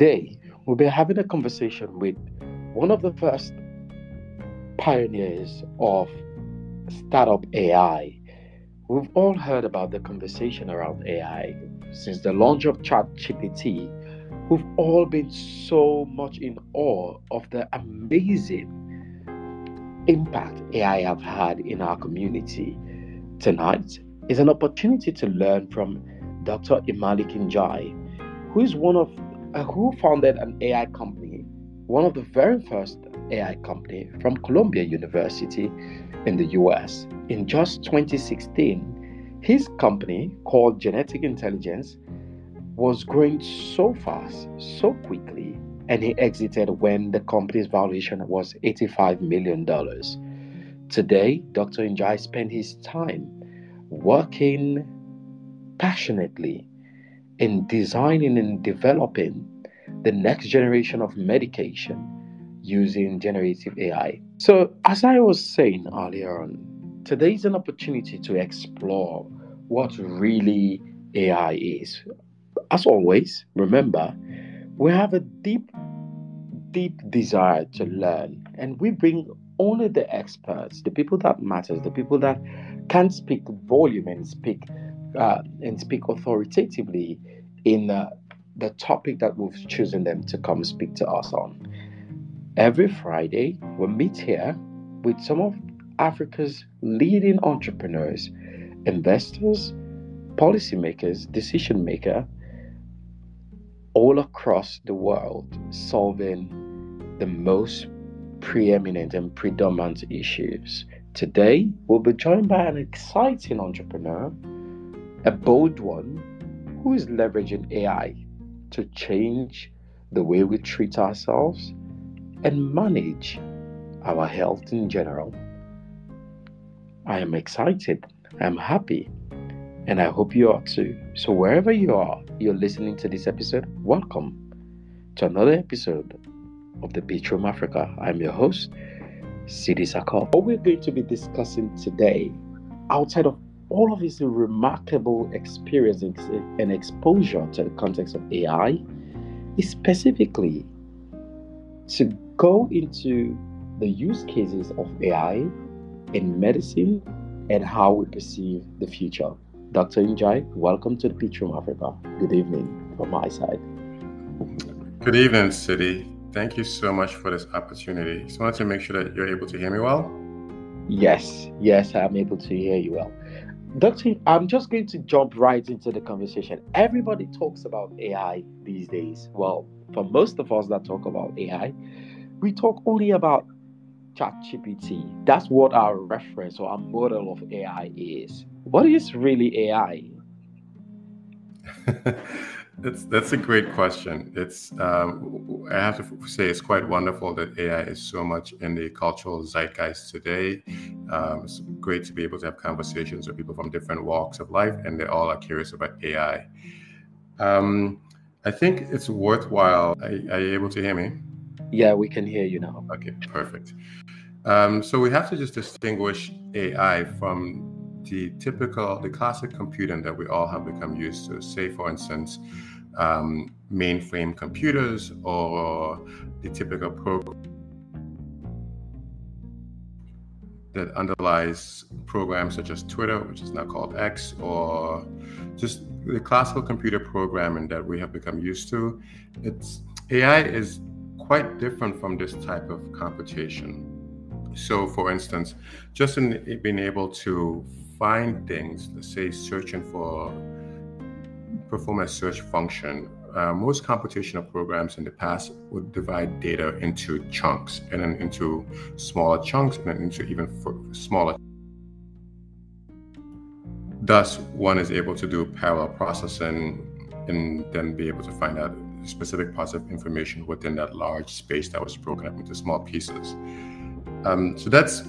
Today, we'll be having a conversation with one of the first pioneers of startup AI. We've all heard about the conversation around AI since the launch of ChatGPT. We've all been so much in awe of the amazing impact AI have had in our community. Tonight is an opportunity to learn from Dr. eMalick Njie, who is one of who founded an AI company, one of the very first AI company from Columbia University in the US. In just 2016, his company called Genetic Intelligence was growing so fast, so quickly, and he exited when the company's valuation was $85 million. Today, Dr. Njie spent his time working passionately in designing and developing the next generation of medication using generative AI. So, as I was saying earlier on, today is an opportunity to explore what really AI is. As always, remember, we have a deep, deep desire to learn, and we bring only the experts, the people that matters, the people that can speak volume and speak uh, and speak authoritatively in uh, the topic that we've chosen them to come speak to us on. Every Friday, we meet here with some of Africa's leading entrepreneurs, investors, policymakers, decision makers all across the world solving the most preeminent and predominant issues. Today, we'll be joined by an exciting entrepreneur, a bold one who is leveraging AI to change the way we treat ourselves and manage our health in general. I am excited, I'm happy, and I hope you are too. So, wherever you are, you're listening to this episode, welcome to another episode of the Pitch Room Africa. I'm your host, Sidi Sakor. What we're going to be discussing today, outside of all of his remarkable experience and exposure to the context of AI is specifically to go into the use cases of AI in medicine and how we perceive the future. Dr. Njie, welcome to the Pitch Room Africa. Good evening from my side. Good evening, Sidi. Thank you so much for this opportunity. Just wanted to make sure that you're able to hear me well. Yes, yes, I'm able to hear you well. Doctor, I'm just going to jump right into the conversation. Everybody talks about AI these days. Well, for most of us that talk about AI, we talk only about ChatGPT. That's what our reference or our model of AI is. What is really AI? That's that's a great question. It's um, I have to say it's quite wonderful that AI is so much in the cultural zeitgeist today. Um, it's great to be able to have conversations with people from different walks of life, and they all are curious about AI. Um, I think it's worthwhile. Are, are, you able to hear me? Yeah, we can hear you now. Okay, perfect. Um, so we have to just distinguish AI from the typical, the classic computing that we all have become used to. Say, for instance, um, mainframe computers or the typical program that underlies programs such as Twitter, which is now called X, or just the classical computer programming that we have become used to. It's AI is quite different from this type of computation. So, for instance, just in being able to find things, let's say searching for perform a search function, uh, most computational programs in the past would divide data into chunks and then into smaller chunks and then into even smaller. Thus, one is able to do parallel processing and then be able to find out specific parts of information within that large space that was broken up into small pieces. Um, so that's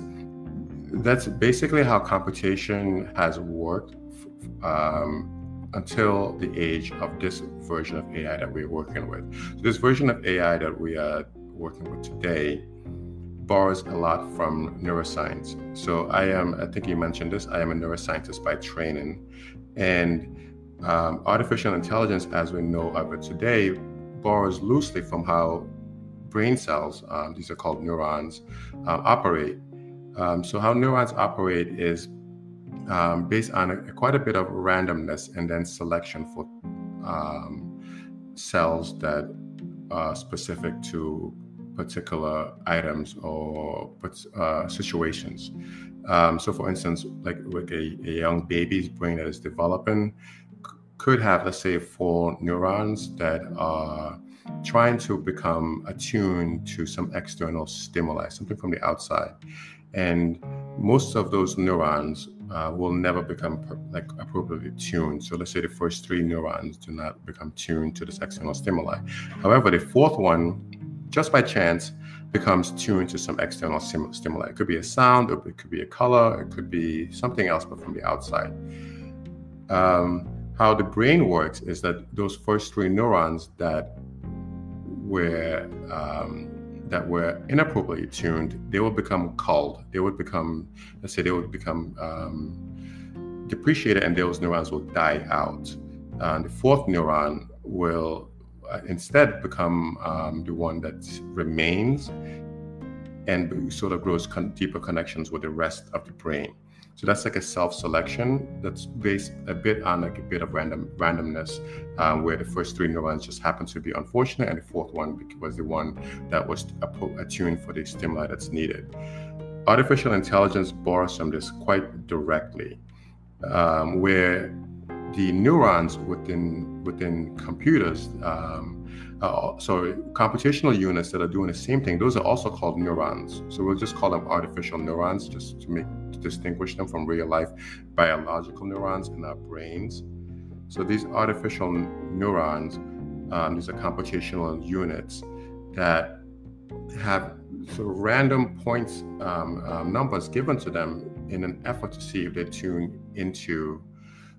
that's basically how computation has worked. Um, until the age of this version of AI that we're working with. So this version of AI that we are working with today borrows a lot from neuroscience. So I am, I think you mentioned this, I am a neuroscientist by training. And um, artificial intelligence, as we know of it today, borrows loosely from how brain cells, um, these are called neurons, uh, operate. Um, so, how neurons operate is um, based on a, quite a bit of randomness and then selection for um, cells that are specific to particular items or uh, situations. Um, so, for instance, like, like a, a, young baby's brain that is developing could have, let's say, four neurons that are trying to become attuned to some external stimuli, something from the outside. And most of those neurons uh, will never become like appropriately tuned. So let's say the first three neurons do not become tuned to this external stimuli. However, the fourth one, just by chance, becomes tuned to some external sim- stimuli. It could be a sound, it could be a color, it could be something else, but from the outside. Um, how the brain works is that those first three neurons that were um, that were inappropriately tuned, they will become culled. They would become, let's say, they would become um, depreciated, and those neurons will die out. And the fourth neuron will uh, instead become um, the one that remains and sort of grows con- deeper connections with the rest of the brain. So that's like a self-selection that's based a bit on like a bit of random randomness, um, where the first three neurons just happen to be unfortunate, and the fourth one was the one that was attuned for the stimuli that's needed. Artificial intelligence borrows from this quite directly, um, where the neurons within within computers. Um, uh, so computational units that are doing the same thing, those are also called neurons. So we'll just call them artificial neurons, just to make to distinguish them from real life biological neurons in our brains. So these artificial neurons, um, these are computational units that have sort of random points um, um, numbers given to them in an effort to see if they tune into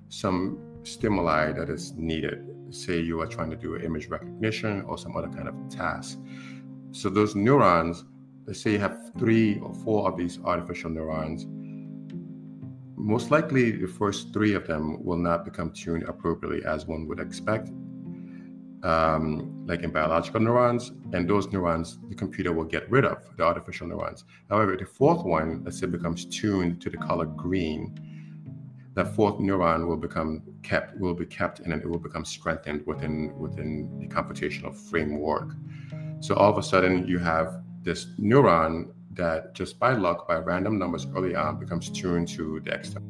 some stimuli that is needed. Say you are trying to do image recognition or some other kind of task. So those neurons, let's say you have three or four of these artificial neurons, most likely the first three of them will not become tuned appropriately as one would expect. Um, like in biological neurons, and those neurons the computer will get rid of, the artificial neurons. However, the fourth one, let's say, becomes tuned to the color green, that fourth neuron will become kept will be kept and it will become strengthened within within the computational framework. So all of a sudden you have this neuron that just by luck by random numbers early on becomes tuned to the external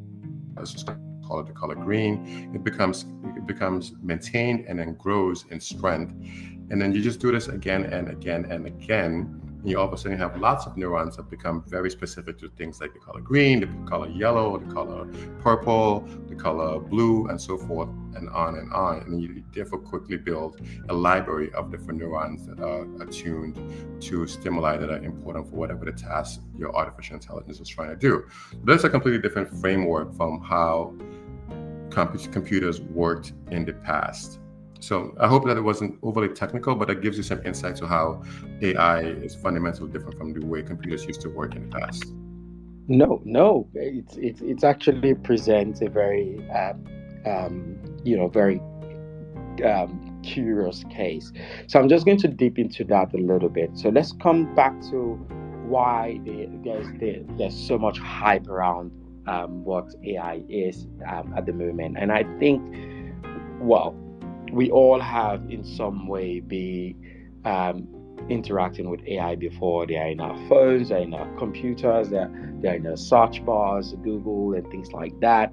let's just call it the color green. It becomes it becomes maintained and then grows in strength. And then you just do this again and again and again you all of a sudden have lots of neurons that become very specific to things like the color green, the color yellow, the color purple, the color blue, and so forth, and on and on. And you therefore quickly build a library of different neurons that are attuned to stimuli that are important for whatever the task your artificial intelligence is trying to do. That's a completely different framework from how computers worked in the past. So I hope that it wasn't overly technical, but that gives you some insight to how AI is fundamentally different from the way computers used to work in the past. No, no, it's it's it's actually presents a very um, um, you know very um, curious case. So I'm just going to dip into that a little bit. So let's come back to why there's there's so much hype around um, what AI is um, at the moment, and I think well we all have in some way be um, interacting with AI before. They are in our phones, they're in our computers, they're, they're in our search bars, Google, and things like that.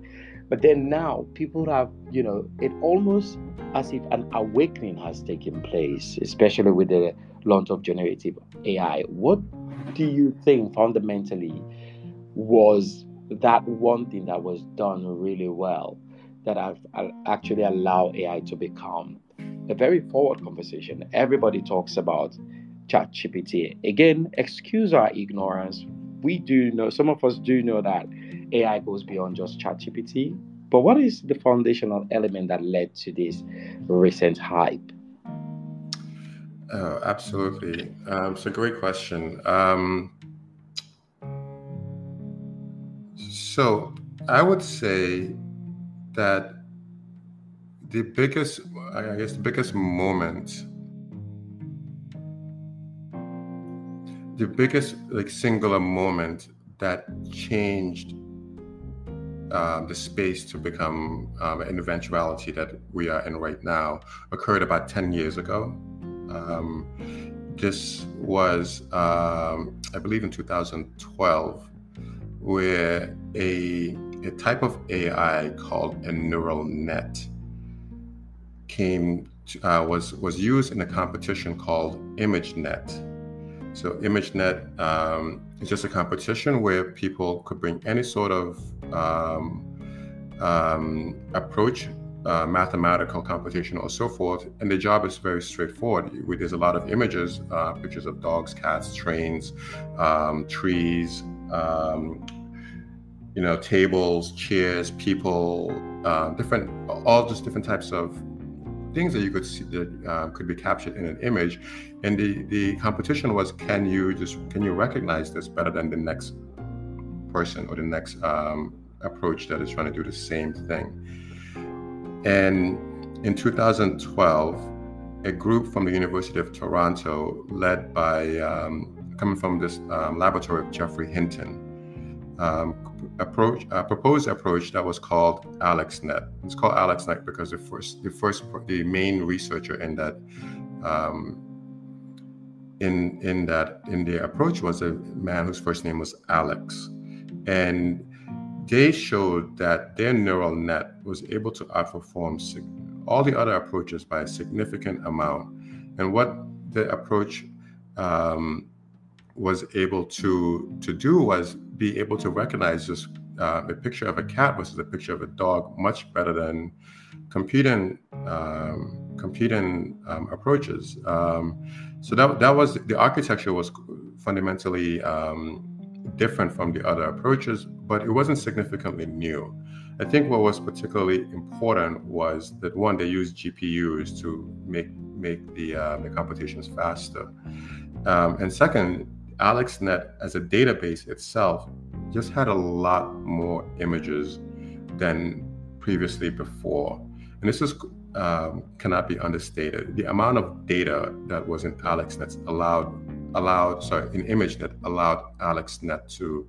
But then now people have, you know, it almost as if an awakening has taken place, especially with the launch of generative AI. What do you think fundamentally was that one thing that was done really well that actually allow AI to become a very forward conversation. Everybody talks about ChatGPT. Again, excuse our ignorance. We do know, some of us do know that AI goes beyond just ChatGPT. But what is the foundational element that led to this recent hype? Oh, absolutely. Um, it's a great question. Um, so I would say that the biggest, I guess, the biggest moment, the biggest like singular moment that changed um, the space to become um, an eventuality that we are in right now occurred about 10 years ago. Um, this was, um, I believe, in 2012, where a a type of AI called a neural net came to, uh, was was used in a competition called ImageNet. So ImageNet um, is just a competition where people could bring any sort of um, um, approach, uh, mathematical computational, or so forth, and the job is very straightforward. There's a lot of images, uh, pictures of dogs, cats, trains, um, trees, um, you know, tables, chairs, people, uh, different, all just different types of things that you could see that uh, could be captured in an image. And the the competition was can you just can you recognize this better than the next person or the next um, approach that is trying to do the same thing? And in 2012 a group from the university of toronto led by um, coming from this um, laboratory of Geoffrey Hinton um, approach, a proposed approach that was called AlexNet. It's called AlexNet because the first, the first, the main researcher in that, um, in in that in the approach was a man whose first name was Alex, and they showed that their neural net was able to outperform all the other approaches by a significant amount. And what the approach um, was able to to do was be able to recognize just uh, a picture of a cat versus a picture of a dog much better than competing um, competing um, approaches. Um, so that that was the architecture was fundamentally um, different from the other approaches, but it wasn't significantly new. I think what was particularly important was that one they used GPUs to make make the uh, the computations faster, um, and second AlexNet as a database itself just had a lot more images than previously before. And this is um, cannot be understated. The amount of data that was in AlexNet allowed allowed sorry in ImageNet allowed AlexNet to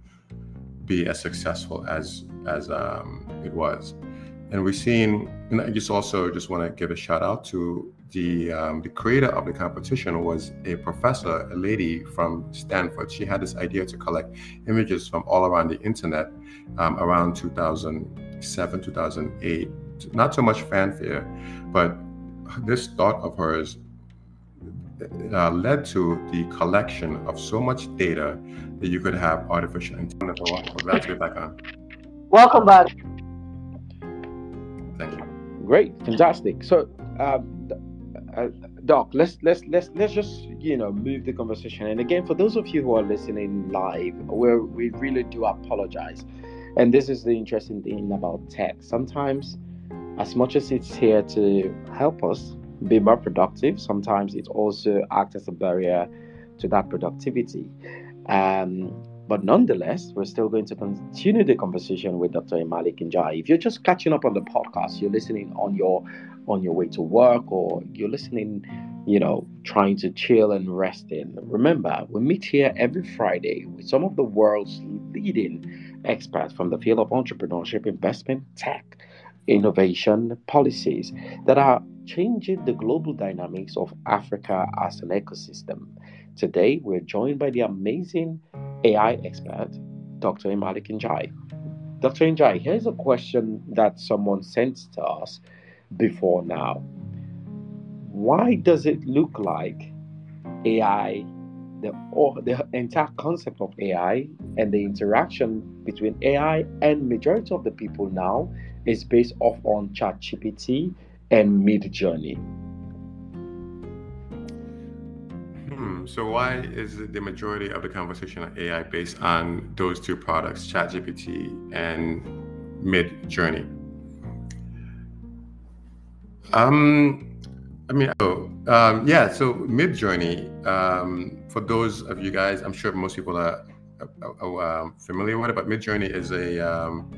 be as successful as as um, it was. And we've seen, and I just also just want to give a shout out to the um, the creator of the competition was a professor, a lady from Stanford. She had this idea to collect images from all around the internet um, around 2007, 2008. Not so much fanfare, but this thought of hers uh, led to the collection of so much data that you could have artificial intelligence. Let's back on. Welcome back. Thank you. Great, fantastic. So, um, uh, Doc, let's let's let's let's just you know move the conversation. And again, for those of you who are listening live, we we really do apologize. And this is the interesting thing about tech. Sometimes, as much as it's here to help us be more productive, sometimes it also acts as a barrier to that productivity. Um, but nonetheless, we're still going to continue the conversation with Dr. eMalick Njie. If you're just catching up on the podcast, you're listening on your on your way to work or you're listening, you know, trying to chill and rest in. Remember, we meet here every Friday with some of the world's leading experts from the field of entrepreneurship, investment, tech, innovation, policies that are changing the global dynamics of Africa as an ecosystem. Today, we're joined by the amazing AI expert, Dr. eMalick Njie. Dr. Njie, here's a question that someone sent to us before now. Why does it look like AI, the, or the entire concept of AI and the interaction between AI and majority of the people now is based off on ChatGPT and Midjourney? Hmm. So why is the majority of the conversation on AI based on those two products, ChatGPT and Midjourney? Um, I mean, oh, um, yeah. So Midjourney, um, for those of you guys, I'm sure most people are, are, are um, familiar with it, but Midjourney is a um,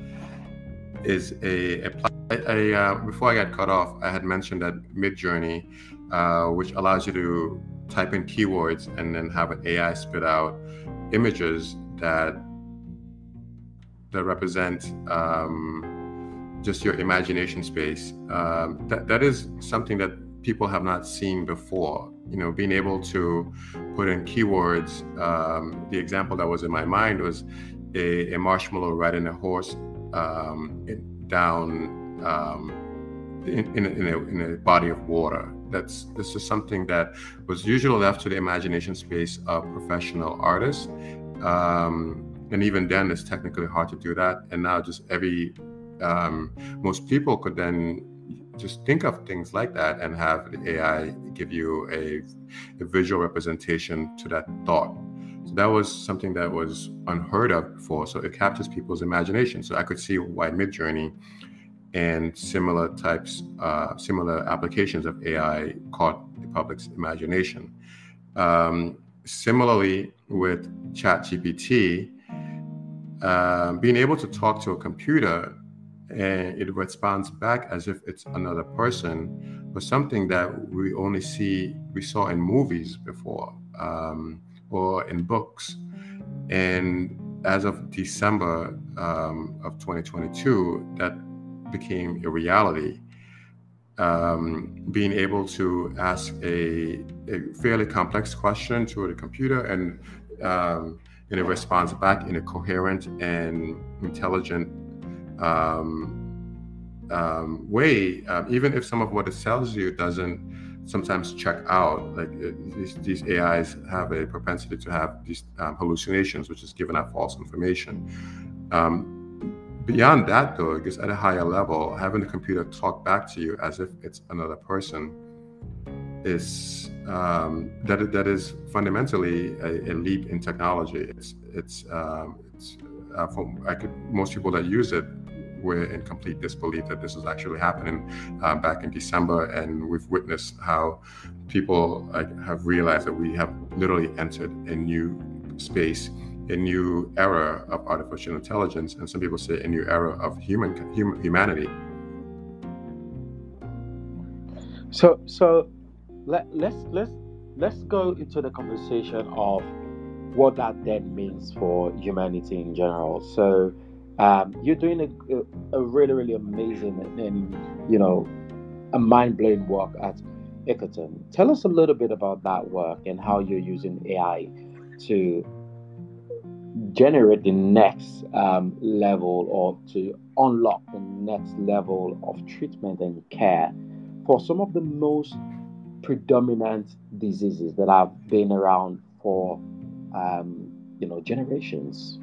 is a, a, a uh, before I got cut off, I had mentioned that Midjourney, uh, which allows you to type in keywords and then have an AI spit out images that that represent um, just your imagination space. Um, that that is something that people have not seen before. You know, being able to put in keywords. Um, the example that was in my mind was a, a marshmallow riding a horse um, down um, in, in, in, a, in, a, body of water. That's this is something that was usually left to the imagination space of professional artists. Um, and even then, it's technically hard to do that. And now, just every um, most people could then just think of things like that and have the AI give you a, a visual representation to that thought. So that was something that was unheard of before. So it captures people's imagination. So I could see why Midjourney and similar types, uh, similar applications of AI caught the public's imagination. Um, similarly, with ChatGPT, uh, being able to talk to a computer and it responds back as if it's another person or something that we only see we saw in movies before um, or in books. And as of december um, of 2022 that became a reality. Um, being able to ask a, a, fairly complex question to the computer and um, and it responds back in a coherent and intelligent um, um, way, uh, even if some of what it tells you doesn't sometimes check out. Like it, uh, these, these, AIs have a propensity to have these um, hallucinations, which is giving out false information. Um, beyond that, though, I guess at a higher level, having the computer talk back to you as if it's another person is um, that that is fundamentally a, a, leap in technology. It's it's um, it's uh, for could most people that use it were in complete disbelief that this is actually happening uh, back in December, and we've witnessed how people have realized that we have literally entered a new space, a new era of artificial intelligence, and some people say a new era of human, human humanity. So, so let, let's let's let's go into the conversation of what that then means for humanity in general. So um, you're doing a, a, really, really amazing and, you know, a mind blowing work at Ecotone. Tell us a little bit about that work and how you're using AI to generate the next um, level or to unlock the next level of treatment and care for some of the most predominant diseases that have been around for um, you know generations.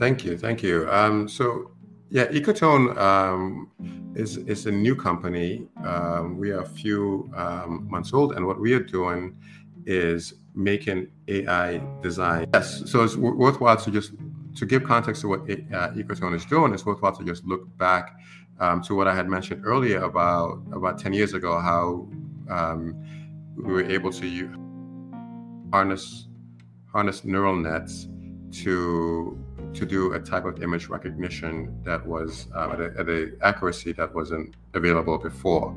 Thank you, thank you. Um, so, yeah, Ecotone um, is is a new company. Um, we are a few um, months old, and what we are doing is making AI design. Yes, so it's worthwhile to just to give context to what uh, Ecotone is doing. It's worthwhile to just look back um, to what I had mentioned earlier about about ten years ago, how um, we were able to harness harness neural nets to to do a type of image recognition that was uh, at, a, at a accuracy that wasn't available before.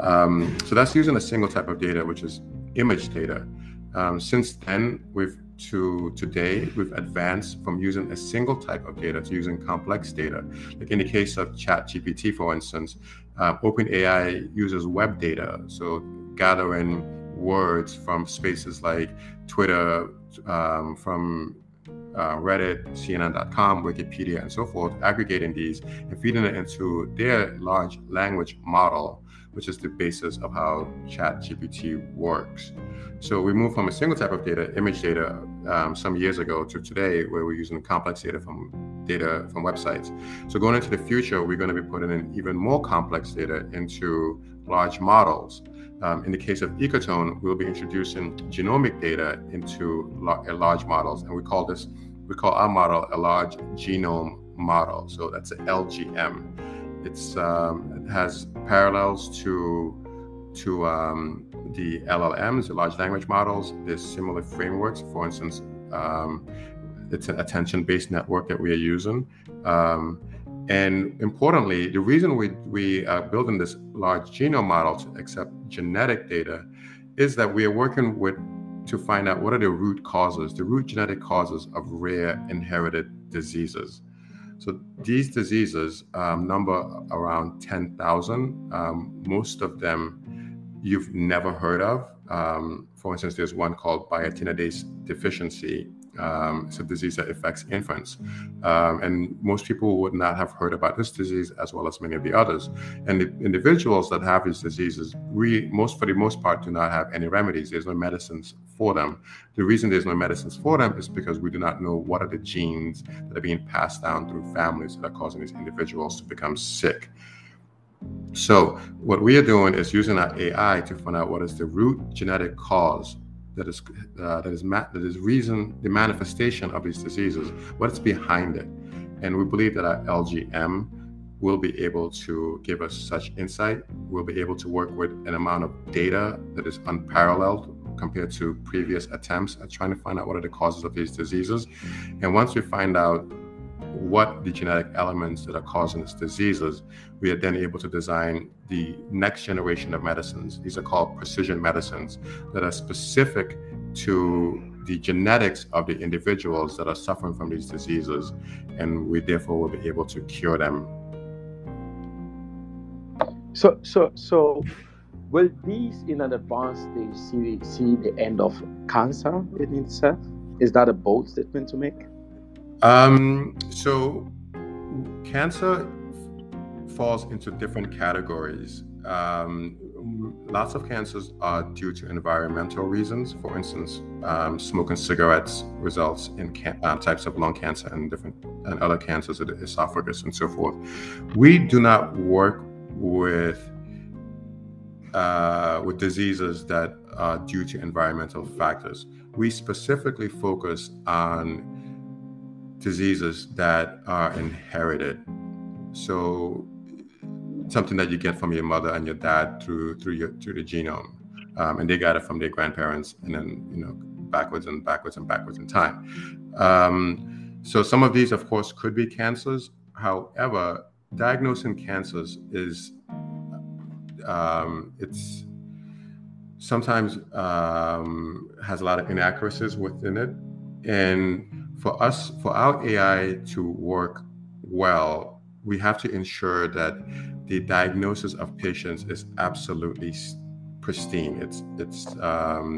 Um, so that's using a single type of data, which is image data. Um, since then, we've to today, we've advanced from using a single type of data to using complex data. Like in the case of ChatGPT, for instance, uh, OpenAI uses web data, so gathering words from spaces like Twitter, um, from uh, Reddit, CNN.com, Wikipedia, and so forth, aggregating these and feeding it into their large language model, which is the basis of how ChatGPT works. So we moved from a single type of data, image data, um, some years ago to today, where we're using complex data from data from websites. So going into the future, we're going to be putting in even more complex data into large models. Um, in the case of Ecotone, we'll be introducing genomic data into la- large models, and we call this we call our model a large genome model. So that's an LGM. It's um, it has parallels to to um, the LLMs, the large language models. There's similar frameworks. For instance, um, it's an attention-based network that we are using. And importantly, the reason we, we are building this large genome model to accept genetic data is that we are working with to find out what are the root causes, the root genetic causes of rare inherited diseases. So these diseases um, number around 10,000. Um, most of them you've never heard of. Um, for instance, there's one called biotinidase deficiency, um, it's a disease that affects infants. Um, and most people would not have heard about this disease as well as many of the others. And the individuals that have these diseases, we most for the most part do not have any remedies. There's no medicines for them. The reason there's no medicines for them is because we do not know what are the genes that are being passed down through families that are causing these individuals to become sick. So what we are doing is using our AI to find out what is the root genetic cause that is uh, that is ma- that is reason the manifestation of these diseases, what's behind it, and we believe that our LGM will be able to give us such insight. We'll be able to work with an amount of data that is unparalleled compared to previous attempts at trying to find out what are the causes of these diseases. And once we find out what the genetic elements that are causing these diseases, we are then able to design the next generation of medicines. These are called precision medicines that are specific to the genetics of the individuals that are suffering from these diseases, and we therefore will be able to cure them. So, so, so, will these in an advanced stage see see the end of cancer in itself? Is that a bold statement to make? Um, so, cancer falls into different categories. Um, lots of cancers are due to environmental reasons. For instance, um, smoking cigarettes results in can- uh, types of lung cancer and different and other cancers of the esophagus and so forth. We do not work with uh, with diseases that are due to environmental factors. We specifically focus on diseases that are inherited. So something that you get from your mother and your dad through through your through the genome, um, and they got it from their grandparents, and then you know backwards and backwards and backwards in time. Um, so some of these, of course, could be cancers. However, diagnosing cancers is um, it's sometimes um, has a lot of inaccuracies within it, and for us, for our AI to work well, we have to ensure that the diagnosis of patients is absolutely pristine. It's it's um,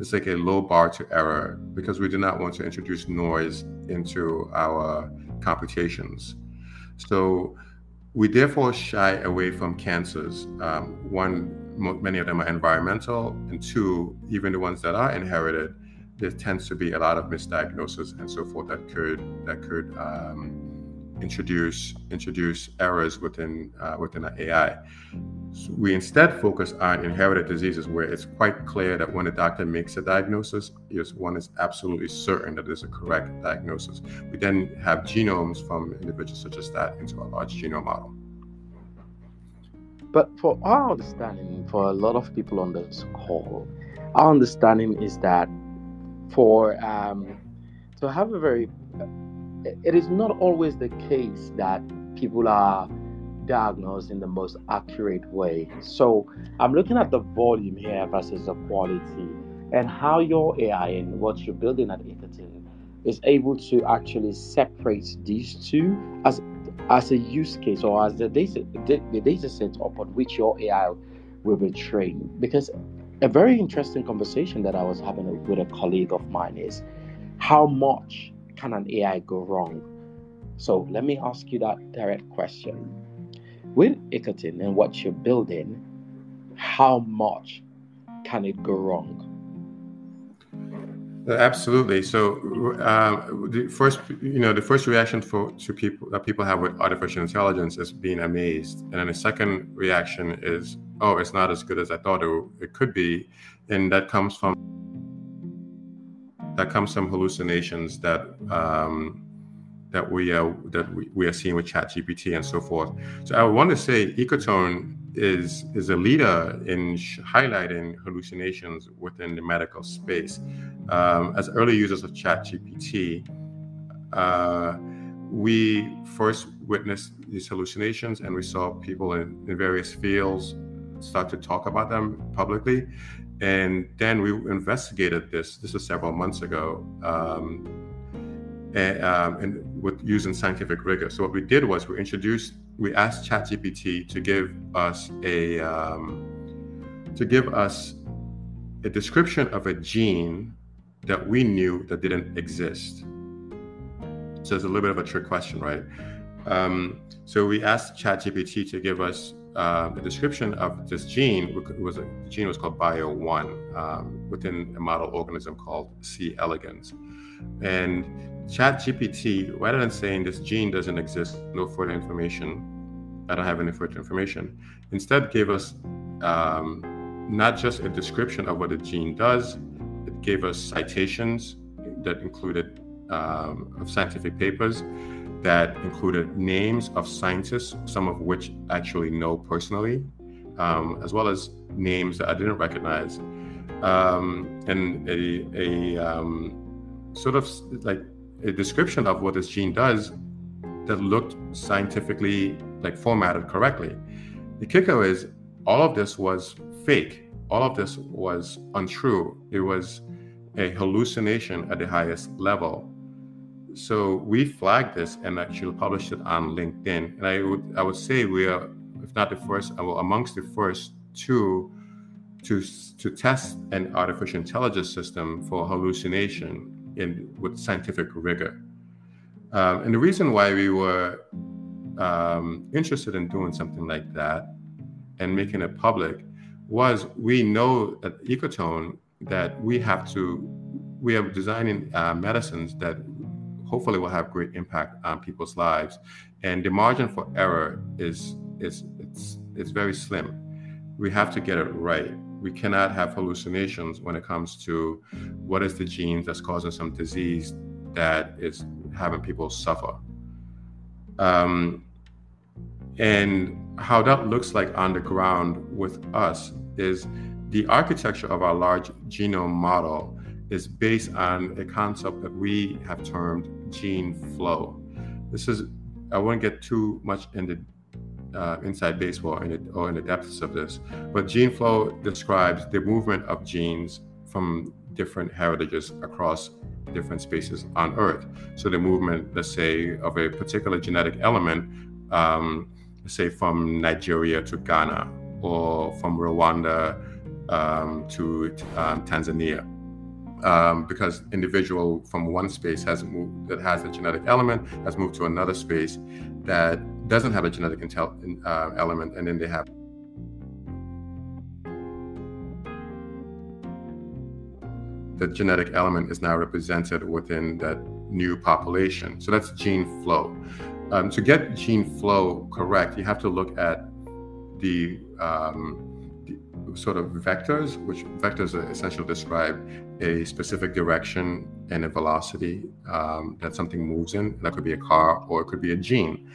it's like a low bar to error because we do not want to introduce noise into our computations. So we therefore shy away from cancers. Um, one, many of them are environmental, and two, even the ones that are inherited there tends to be a lot of misdiagnosis and so forth that could that could um, introduce introduce errors within uh, within our AI. So we instead focus on inherited diseases where it's quite clear that when a doctor makes a diagnosis, is one is absolutely certain that it's a correct diagnosis. We then have genomes from individuals such as that into a large genome model. But for our understanding, for a lot of people on this call, our understanding is that for um, to have a very it is not always the case that people are diagnosed in the most accurate way. So I'm looking at the volume here versus the quality and how your AI and what you're building at Ecotone is able to actually separate these two as as a use case or as the data the data set upon which your AI will be trained. Because a very interesting conversation that I was having with a colleague of mine is how much can an AI go wrong? So let me ask you that direct question. With Ecotone and what you're building, how much can it go wrong? Absolutely. So, uh, the first, you know, the first reaction for to people that people have with artificial intelligence is being amazed, and then the second reaction is, oh, it's not as good as I thought it, it could be, and that comes from that comes from hallucinations that um, that we are that we, we are seeing with ChatGPT and so forth. So, I want to say Ecotone is is a leader in highlighting hallucinations within the medical space. Um, as early users of ChatGPT, uh, we first witnessed these hallucinations, and we saw people in, in various fields start to talk about them publicly. And then we investigated this. This was several months ago, um, and, um, and, with using scientific rigor. So what we did was we introduced, we asked ChatGPT to give us a um, to give us a description of a gene that we knew that didn't exist. So it's a little bit of a trick question, right? Um, so we asked ChatGPT to give us uh, the description of this gene. Was a, the gene was called Bio1 um, within a model organism called C. elegans, and ChatGPT, rather than saying this gene doesn't exist, no further information, I don't have any further information, instead gave us um, not just a description of what the gene does, it gave us citations that included um, of scientific papers that included names of scientists, some of which I actually know personally, um, as well as names that I didn't recognize, um, and a, a um, sort of like a description of what this gene does that looked scientifically like formatted correctly. The kicker is all of this was fake. All of this was untrue. It was a hallucination at the highest level. So we flagged this and actually published it on LinkedIn. And I would I would say we are, if not the first, well, amongst the first two to to test an artificial intelligence system for hallucination in with scientific rigor. Um, and the reason why we were um, interested in doing something like that and making it public was we know at Ecotone that we have to we are designing uh, medicines that hopefully will have great impact on people's lives. And the margin for error is is it's it's very slim. We have to get it right. We cannot have hallucinations when it comes to what is the gene that's causing some disease that is having people suffer. Um, and how that looks like on the ground with us is the architecture of our large genome model is based on a concept that we have termed gene flow. This is, I won't get too much into uh, inside baseball in the, or in the depths of this, but gene flow describes the movement of genes from different heritages across different spaces on Earth. So the movement, let's say, of a particular genetic element, um, say from Nigeria to Ghana, or from Rwanda um, to um, Tanzania. Um, because individual from one space has moved that has a genetic element has moved to another space that doesn't have a genetic intel, uh, element, and then they have the genetic element is now represented within that new population. So that's gene flow. Um, to get gene flow correct, you have to look at the, um, the sort of vectors, which vectors essentially describe a specific direction and a velocity um, that something moves in. That could be a car or it could be a gene.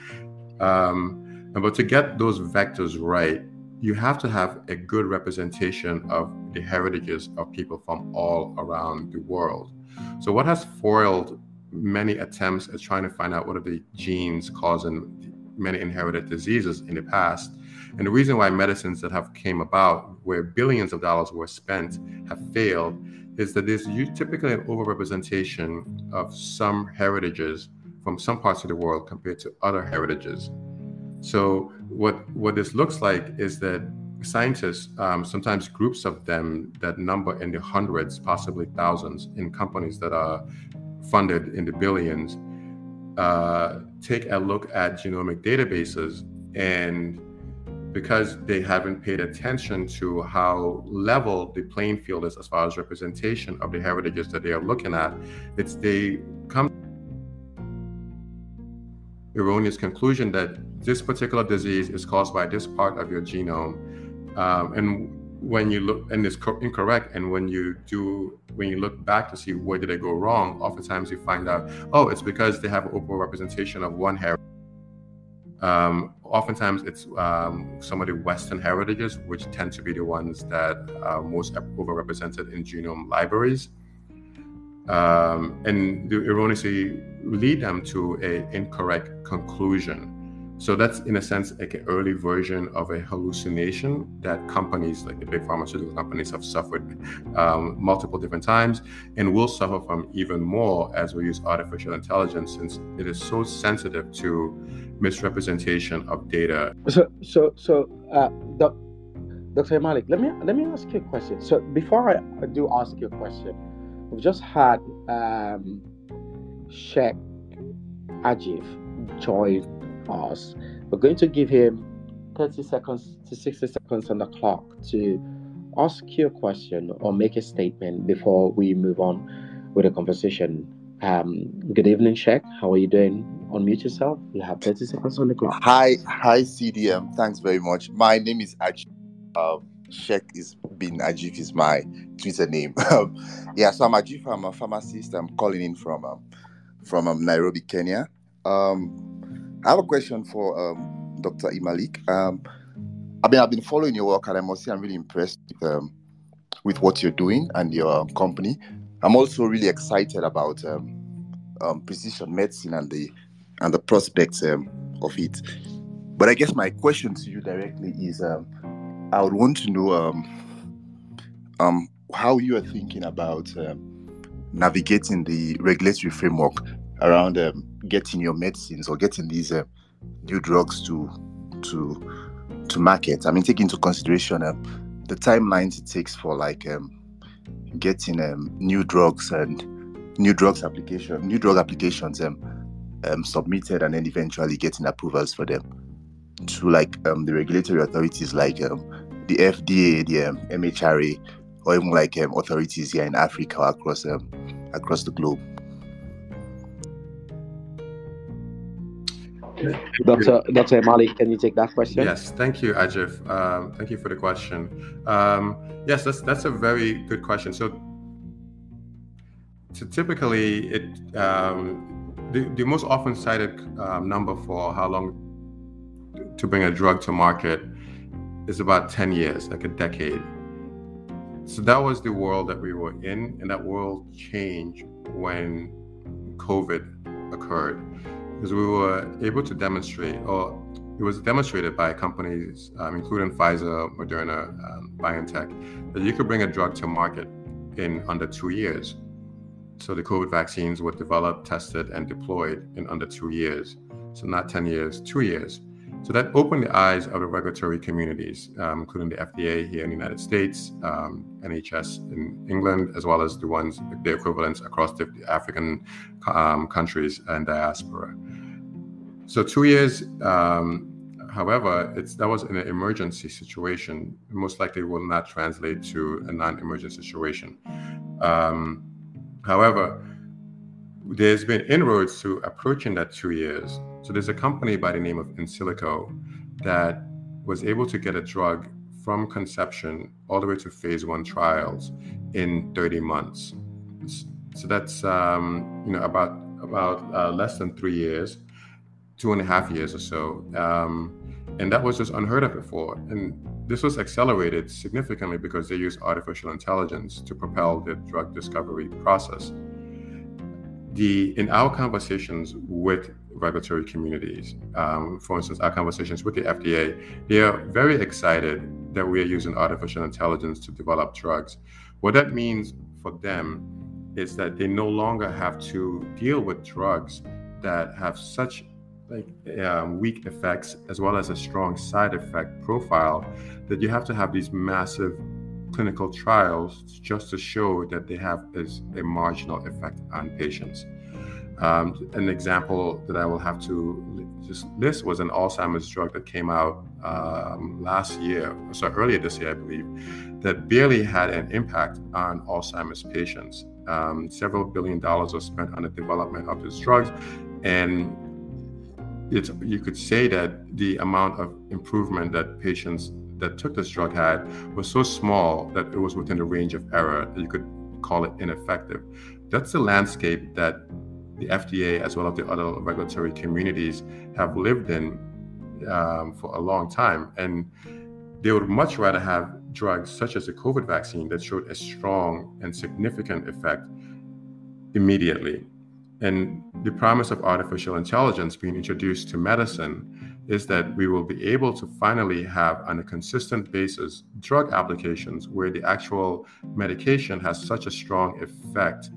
Um, but to get those vectors right, you have to have a good representation of the heritages of people from all around the world. So, what has foiled many attempts at trying to find out what are the genes causing many inherited diseases in the past and the reason why medicines that have came about where billions of dollars were spent have failed is that there's typically an overrepresentation of some heritages from some parts of the world compared to other heritages. So what what this looks like is that scientists, um, sometimes groups of them that number in the hundreds, possibly thousands, in companies that are funded in the billions, uh, take a look at genomic databases and because they haven't paid attention to how level the playing field is as far as representation of the heritages that they are looking at, it's they come erroneous conclusion that this particular disease is caused by this part of your genome. Um, and when you look and it's co- incorrect and when you do when you look back to see where did they go wrong oftentimes you find out oh it's because they have overrepresentation of one heritage um, oftentimes, it's um, some of the Western heritages, which tend to be the ones that are most overrepresented in genome libraries, um, and the erroneously lead them to an incorrect conclusion. So that's in a sense like an early version of a hallucination that companies like the big pharmaceutical companies have suffered um, multiple different times and will suffer from even more as we use artificial intelligence since it is so sensitive to misrepresentation of data. So, so, so, uh, Dr. Malik, let me let me ask you a question. So, before I do ask you a question, we've just had um, Sheikh Ajif join us. We're going to give him 30 seconds to 60 seconds on the clock to ask you a question or make a statement before we move on with the conversation. Um, good evening, Sheikh. How are you doing? Unmute yourself. You have 30 seconds on the clock. Hi, hi, CDM. Thanks very much. My name is Ajif. Uh, Sheikh is bin Ajif is my Twitter name. yeah, so I'm Ajif. I'm a pharmacist. I'm calling in from um, from um, Nairobi, Kenya. Um, I have a question for um, Dr. eMalick. Um, I mean, I've been following your work, and I must say I'm really impressed with, um, with what you're doing and your um, company. I'm also really excited about um, um, precision medicine and the and the prospects of it. But I guess my question to you directly is, I would want to know how you are thinking about navigating the regulatory framework around um, getting your medicines or getting these uh, new drugs to to to market. I mean, take into consideration um, the timelines it takes for like um, getting um, new drugs and new drugs application, new drug applications um, um, submitted, and then eventually getting approvals for them to like um, the regulatory authorities like um, the FDA, the um, MHRA, or even like um, authorities here in Africa or across um, across the globe. Dr. Dr. Mali, can you take that question? Yes, thank you, Ajif. Um, thank you for the question. Um, yes, that's that's a very good question. So, so typically, it um, the, the most often cited um, number for how long to bring a drug to market is about 10 years, like a decade. So that was the world that we were in, and that world changed when COVID occurred because we were able to demonstrate, or it was demonstrated by companies, um, including Pfizer, Moderna, um, BioNTech, that you could bring a drug to market in under two years. So the COVID vaccines were developed, tested, and deployed in under two years. So not 10 years, two years. So that opened the eyes of the regulatory communities, um, including the FDA here in the United States, um, NHS in England, as well as the ones, the equivalents across the African um, countries and diaspora. So two years, um, however, it's that was an emergency situation. Most likely will not translate to a non-emergent situation. Um, however, there's been inroads to approaching that two years. So there's a company by the name of Insilico that was able to get a drug from conception all the way to phase one trials in 30 months. So that's um, you know about about uh, less than three years, two and a half years or so, um, and that was just unheard of before. And this was accelerated significantly because they use artificial intelligence to propel the drug discovery process the in our conversations with regulatory communities, um, for instance, our conversations with the FDA, they are very excited that we are using artificial intelligence to develop drugs. What that means for them is that they no longer have to deal with drugs that have such like um, weak effects as well as a strong side effect profile that you have to have these massive clinical trials just to show that they have is a marginal effect on patients. Um, an example that I will have to just list was an Alzheimer's drug that came out um, last year, so earlier this year, I believe, that barely had an impact on Alzheimer's patients. Um, several billion dollars were spent on the development of this drug, and it's you could say that the amount of improvement that patients that took this drug had was so small that it was within the range of error you could call it ineffective. That's the landscape that the FDA as well as the other regulatory communities have lived in um, for a long time. And they would much rather have drugs such as the COVID vaccine that showed a strong and significant effect immediately. And the promise of artificial intelligence being introduced to medicine is that we will be able to finally have on a consistent basis drug applications where the actual medication has such a strong effect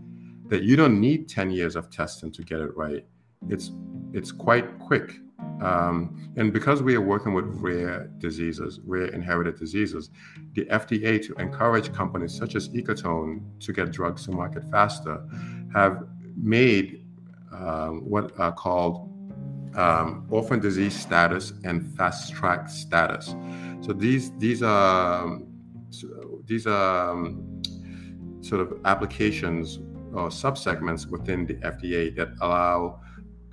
that you don't need 10 years of testing to get it right. It's it's quite quick. Um, and because we are working with rare diseases, rare inherited diseases, the FDA to encourage companies such as Ecotone to get drugs to market faster have made um, what are called um, orphan disease status and fast track status. So these these are these are um, sort of applications or subsegments within the FDA that allow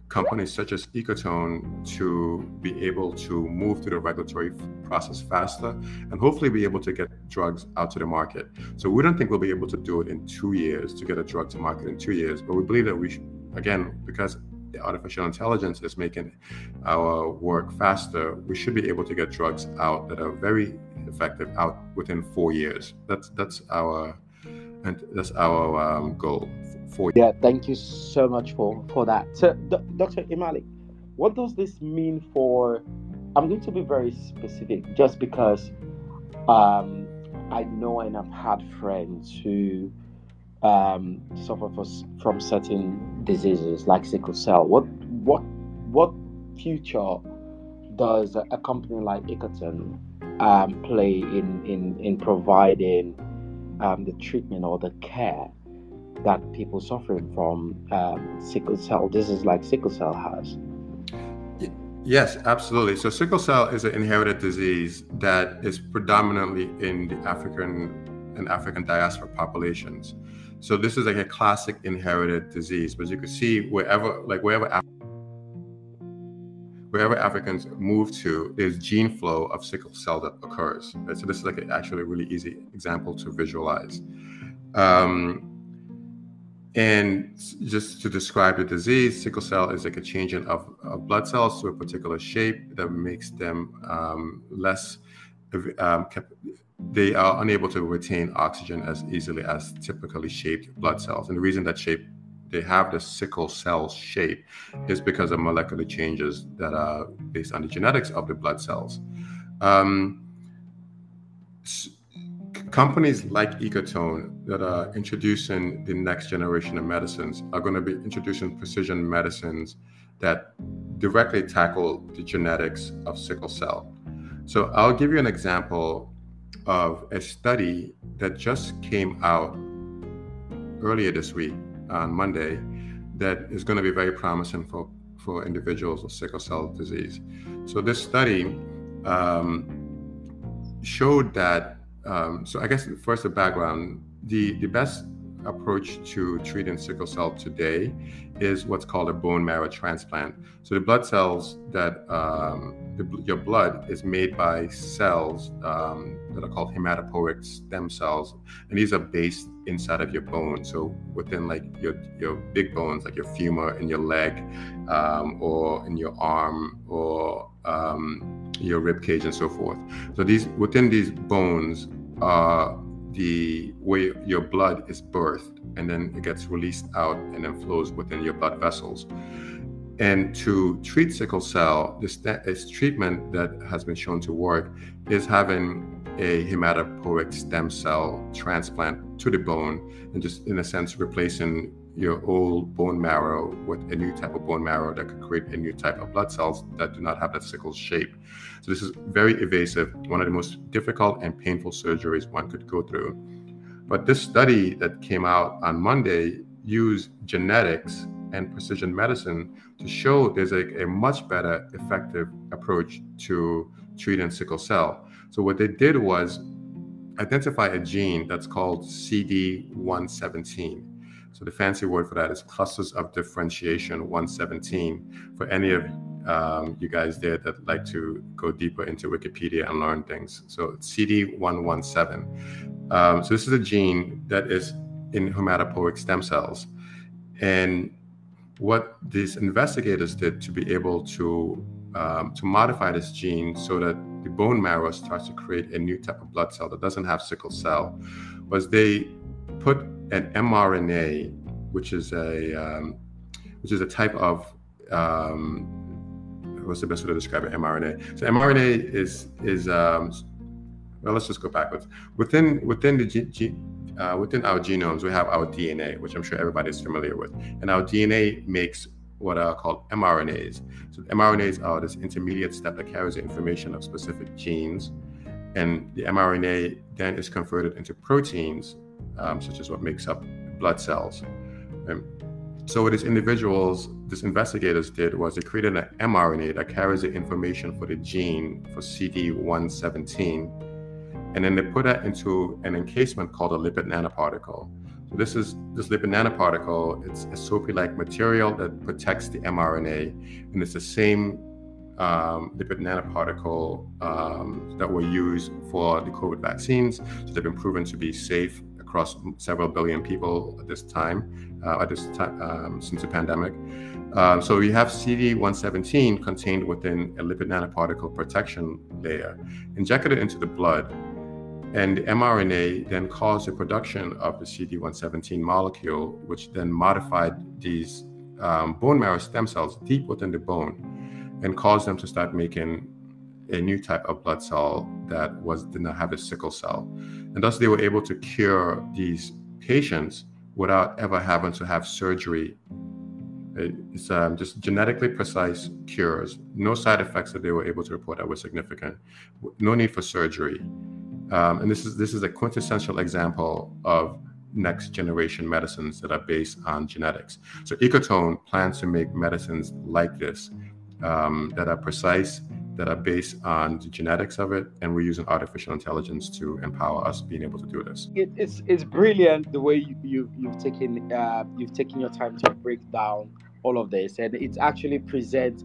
companies such as Ecotone to be able to move through the regulatory process faster and hopefully be able to get drugs out to the market. So we don't think we'll be able to do it in two years to get a drug to market in two years, but we believe that we should, again, because the artificial intelligence is making our work faster, we should be able to get drugs out that are very effective out within four years. That's that's our and that's our um, goal for yeah thank you so much for for that. So dr imali what does this mean for i'm going to be very specific just because um, i know and i've had friends who um, suffer from certain diseases like sickle cell. What what what future does a company like Ecotone um, play in, in, in providing um, the treatment or the care that people suffering from um, sickle cell is like sickle cell has. Yes, absolutely. So sickle cell is an inherited disease that is predominantly in the African and African diaspora populations. So this is like a classic inherited disease, but you can see wherever, like wherever, Af- wherever Africans move to, there's gene flow of sickle cell that occurs. Right? So this is like a, actually a really easy example to visualize. Um, and just to describe the disease, sickle cell is like a changing of, of blood cells to a particular shape that makes them um, less, um, they are unable to retain oxygen as easily as typically shaped blood cells. And the reason that shape they have the sickle cell shape is because of molecular changes that are based on the genetics of the blood cells. Um, companies like Ecotone that are introducing the next generation of medicines are going to be introducing precision medicines that directly tackle the genetics of sickle cell. So I'll give you an example of a study that just came out earlier this week on Monday that is going to be very promising for, for individuals with sickle cell disease. So this study um, showed that um, so I guess first the background. The the best approach to treating sickle cell today is what's called a bone marrow transplant. So the blood cells that um, the, your blood is made by cells um, that are called hematopoietic stem cells, and these are based inside of your bone. So within like your your big bones, like your femur in your leg, um, or in your arm, or um, your rib cage, and so forth. So these within these bones uh, the way your blood is birthed and then it gets released out and then flows within your blood vessels. And to treat sickle cell, this, this treatment that has been shown to work is having a hematopoietic stem cell transplant to the bone and just in a sense replacing your old bone marrow with a new type of bone marrow that could create a new type of blood cells that do not have that sickle shape. So this is very evasive, one of the most difficult and painful surgeries one could go through. But this study that came out on Monday used genetics and precision medicine to show there's a, a much better effective approach to treating sickle cell. So what they did was identify a gene that's called CD117 so the fancy word for that is clusters of differentiation 117. For any of um, you guys there that like to go deeper into Wikipedia and learn things. So CD117. Um, so this is a gene that is in hematopoietic stem cells. And what these investigators did to be able to um, to modify this gene so that the bone marrow starts to create a new type of blood cell that doesn't have sickle cell was they put an mRNA, which is a um, which is a type of um, what's the best way to describe it? mRNA. So mRNA is is um, well, let's just go backwards. Within within the G, G, uh, within our genomes, we have our DNA, which I'm sure everybody's familiar with, and our DNA makes what are called mRNAs. So mRNAs are this intermediate step that carries the information of specific genes, and the mRNA then is converted into proteins, um, such as what makes up blood cells. And so what these individuals, these investigators did was they created an mRNA that carries the information for the gene for CD117 and then they put that into an encasement called a lipid nanoparticle. So this is this lipid nanoparticle. It's a soapy-like material that protects the mRNA, and it's the same um, lipid nanoparticle um, that were used for the COVID vaccines. So they've been proven to be safe across several billion people at this time, uh, at this time um, since the pandemic. Um, so we have CD117 contained within a lipid nanoparticle protection layer, injected into the blood and the mRNA then caused the production of the CD117 molecule, which then modified these um, bone marrow stem cells deep within the bone and caused them to start making a new type of blood cell that was did not have a sickle cell. And thus they were able to cure these patients without ever having to have surgery. It's um, just genetically precise cures, no side effects that they were able to report that were significant, no need for surgery. Um, and this is this is a quintessential example of next generation medicines that are based on genetics. So Ecotone plans to make medicines like this um, that are precise, that are based on the genetics of it, and we're using artificial intelligence to empower us being able to do this. It, it's it's brilliant the way you, you you've taken uh, you've taken your time to break down all of this, and it actually presents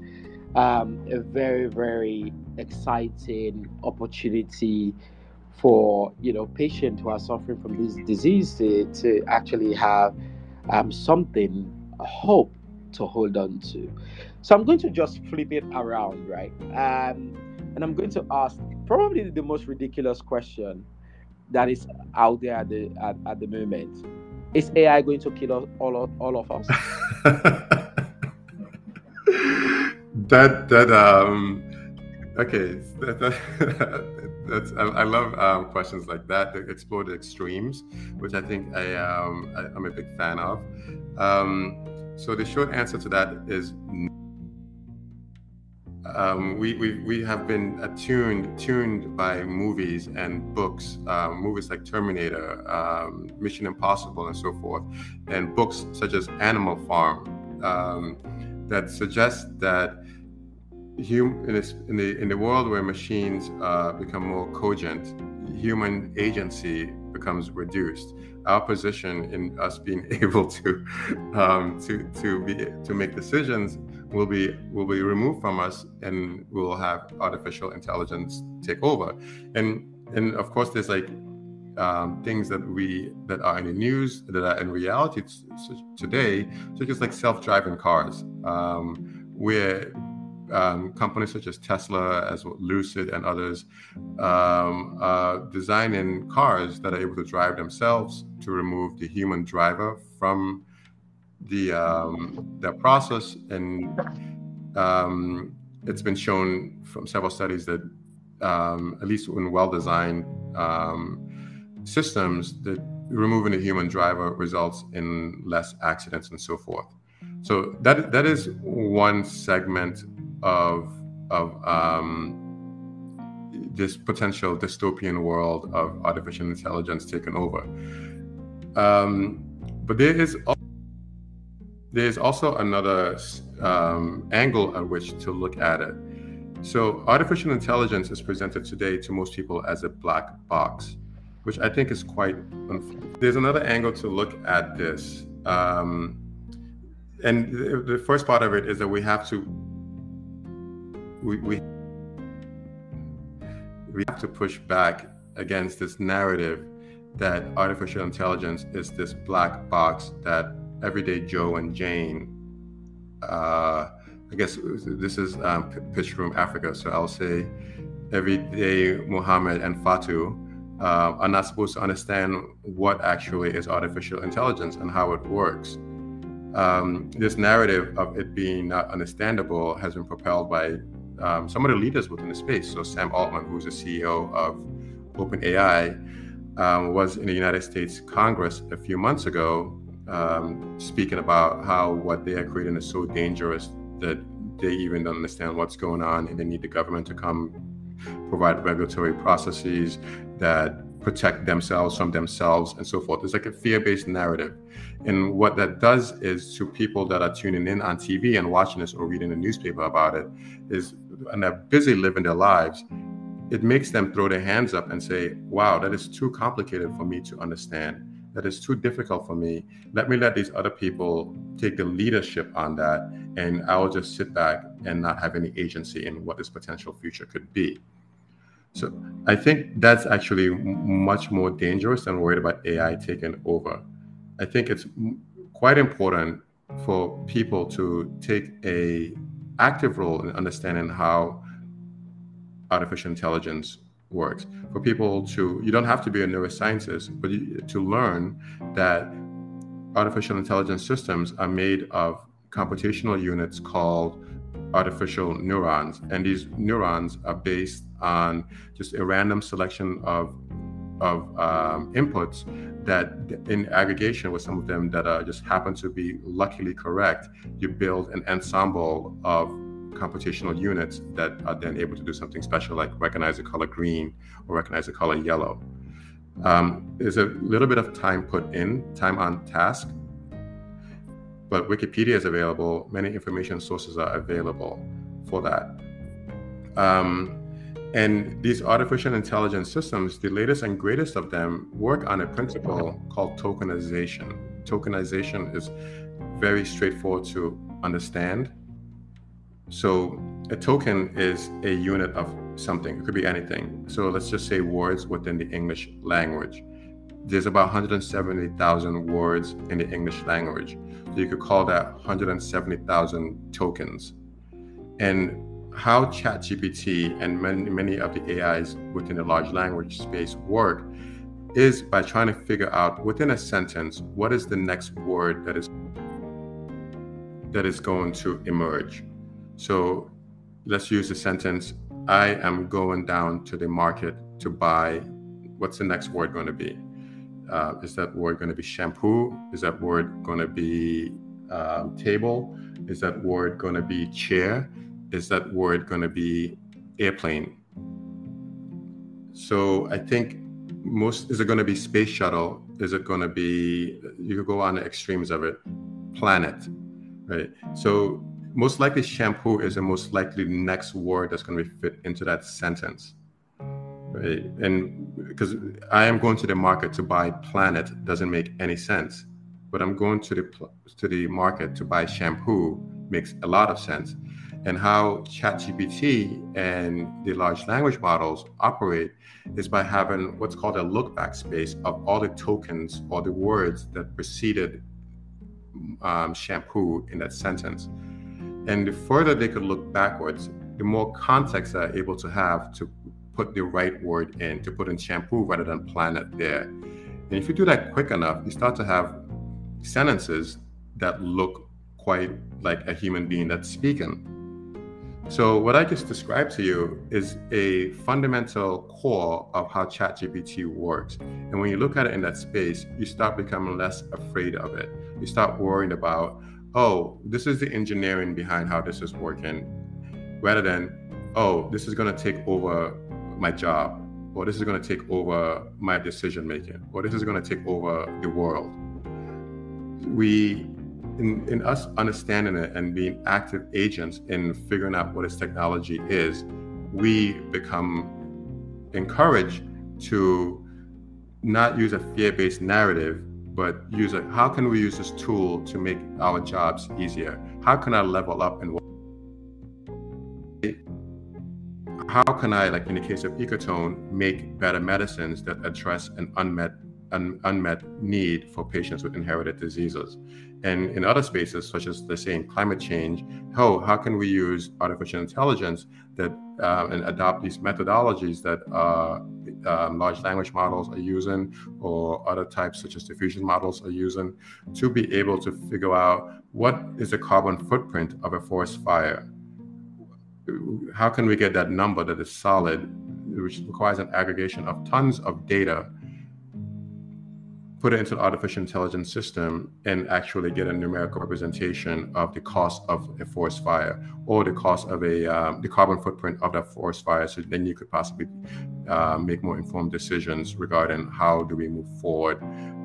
um, a very very exciting opportunity for you know patients who are suffering from this disease to, to actually have um, something hope to hold on to so i'm going to just flip it around right um, and i'm going to ask probably the most ridiculous question that is out there at the at, at the moment is ai going to kill us, all, of, all of us that that um okay that, that, that's I, I love um, questions like that that explore the extremes, which I think I, um, I am a big fan of. Um, so the short answer to that is. Um, we, we, we have been attuned tuned by movies and books, um, movies like Terminator, um, Mission Impossible, and so forth, and books such as Animal Farm um, that suggest that hum, in, this, in, the, in the world where machines uh, become more cogent, human agency becomes reduced. Our position in us being able to um, to to be to make decisions will be will be removed from us, and we'll have artificial intelligence take over. And and of course, there's like um, things that we that are in the news that are in reality today, such as like self-driving cars, um, where um, companies such as Tesla, as well, Lucid, and others um, designing cars that are able to drive themselves to remove the human driver from the um, that process. And um, it's been shown from several studies that um, at least in well-designed um, systems, that removing the human driver results in less accidents and so forth. So that that is one segment of of um, this potential dystopian world of artificial intelligence taking over. Um, but there is there is also another um, angle at which to look at it. So artificial intelligence is presented today to most people as a black box, which I think is quite. There's another angle to look at this. Um, and the, the first part of it is that we have to we, we we have to push back against this narrative that artificial intelligence is this black box that everyday Joe and Jane. Uh, I guess this is um, pitched from Africa, so I'll say everyday Muhammad and Fatu uh, are not supposed to understand what actually is artificial intelligence and how it works. um, this narrative of it being not understandable has been propelled by um, some of the leaders within the space. So Sam Altman, who's the CEO of OpenAI, um, was in the United States Congress a few months ago, um, speaking about how what they are creating is so dangerous that they even don't understand what's going on, and they need the government to come provide regulatory processes that protect themselves from themselves and so forth. It's like a fear-based narrative. And what that does is to people that are tuning in on TV and watching this or reading the newspaper about it is and they're busy living their lives, it makes them throw their hands up and say, wow, that is too complicated for me to understand. That is too difficult for me. Let me let these other people take the leadership on that, and I will just sit back and not have any agency in what this potential future could be. So I think that's actually much more dangerous than worried about AI taking over. I think it's quite important for people to take a active role in understanding how artificial intelligence works. For people to, you don't have to be a neuroscientist, but you, to learn that artificial intelligence systems are made of computational units called artificial neurons. And these neurons are based on just a random selection of, of um, inputs that in aggregation with some of them that uh, just happen to be luckily correct, you build an ensemble of computational units that are then able to do something special like recognize the color green or recognize the color yellow. Um, there's a little bit of time put in, time on task, but Wikipedia is available. Many information sources are available for that. Um, and these artificial intelligence systems, the latest and greatest of them, work on a principle called tokenization. Tokenization is very straightforward to understand. So, a token is a unit of something, it could be anything. So, let's just say words within the English language. There's about 170,000 words in the English language. So, you could call that 170,000 tokens. And how ChatGPT and many, many of the AIs within the large language space work is by trying to figure out within a sentence what is the next word that is that is going to emerge. So let's use the sentence I am going down to the market to buy what's the next word going to be? Uh, is that word going to be shampoo? Is that word going to be um, table? Is that word going to be chair? is that word going to be airplane? So I think most is it going to be space shuttle? Is it going to be you could go on the extremes of it, planet, right? So most likely shampoo is the most likely next word that's going to be fit into that sentence, right? And because I am going to the market to buy planet doesn't make any sense, but I'm going to the to the market to buy shampoo makes a lot of sense and how ChatGPT and the large language models operate is by having what's called a look back space of all the tokens or the words that preceded um, shampoo in that sentence. And the further they could look backwards, the more context they're able to have to put the right word in, to put in shampoo rather than planet there. And if you do that quick enough, you start to have sentences that look quite like a human being that's speaking. So, what I just described to you is a fundamental core of how ChatGPT works. And when you look at it in that space, you start becoming less afraid of it. You start worrying about, oh, this is the engineering behind how this is working, rather than, oh, this is going to take over my job, or this is going to take over my decision making, or this is going to take over the world. We in, in us understanding it and being active agents in figuring out what this technology is, we become encouraged to not use a fear-based narrative, but use a how can we use this tool to make our jobs easier? How can I level up and how can I, like in the case of Ecotone, make better medicines that address an unmet an unmet need for patients with inherited diseases. And in other spaces, such as the same climate change, how, how can we use artificial intelligence that uh, and adopt these methodologies that uh, um, large language models are using or other types such as diffusion models are using to be able to figure out what is the carbon footprint of a forest fire? How can we get that number that is solid, which requires an aggregation of tons of data put it into the artificial intelligence system and actually get a numerical representation of the cost of a forest fire or the cost of a um, the carbon footprint of that forest fire so then you could possibly uh, make more informed decisions regarding how do we move forward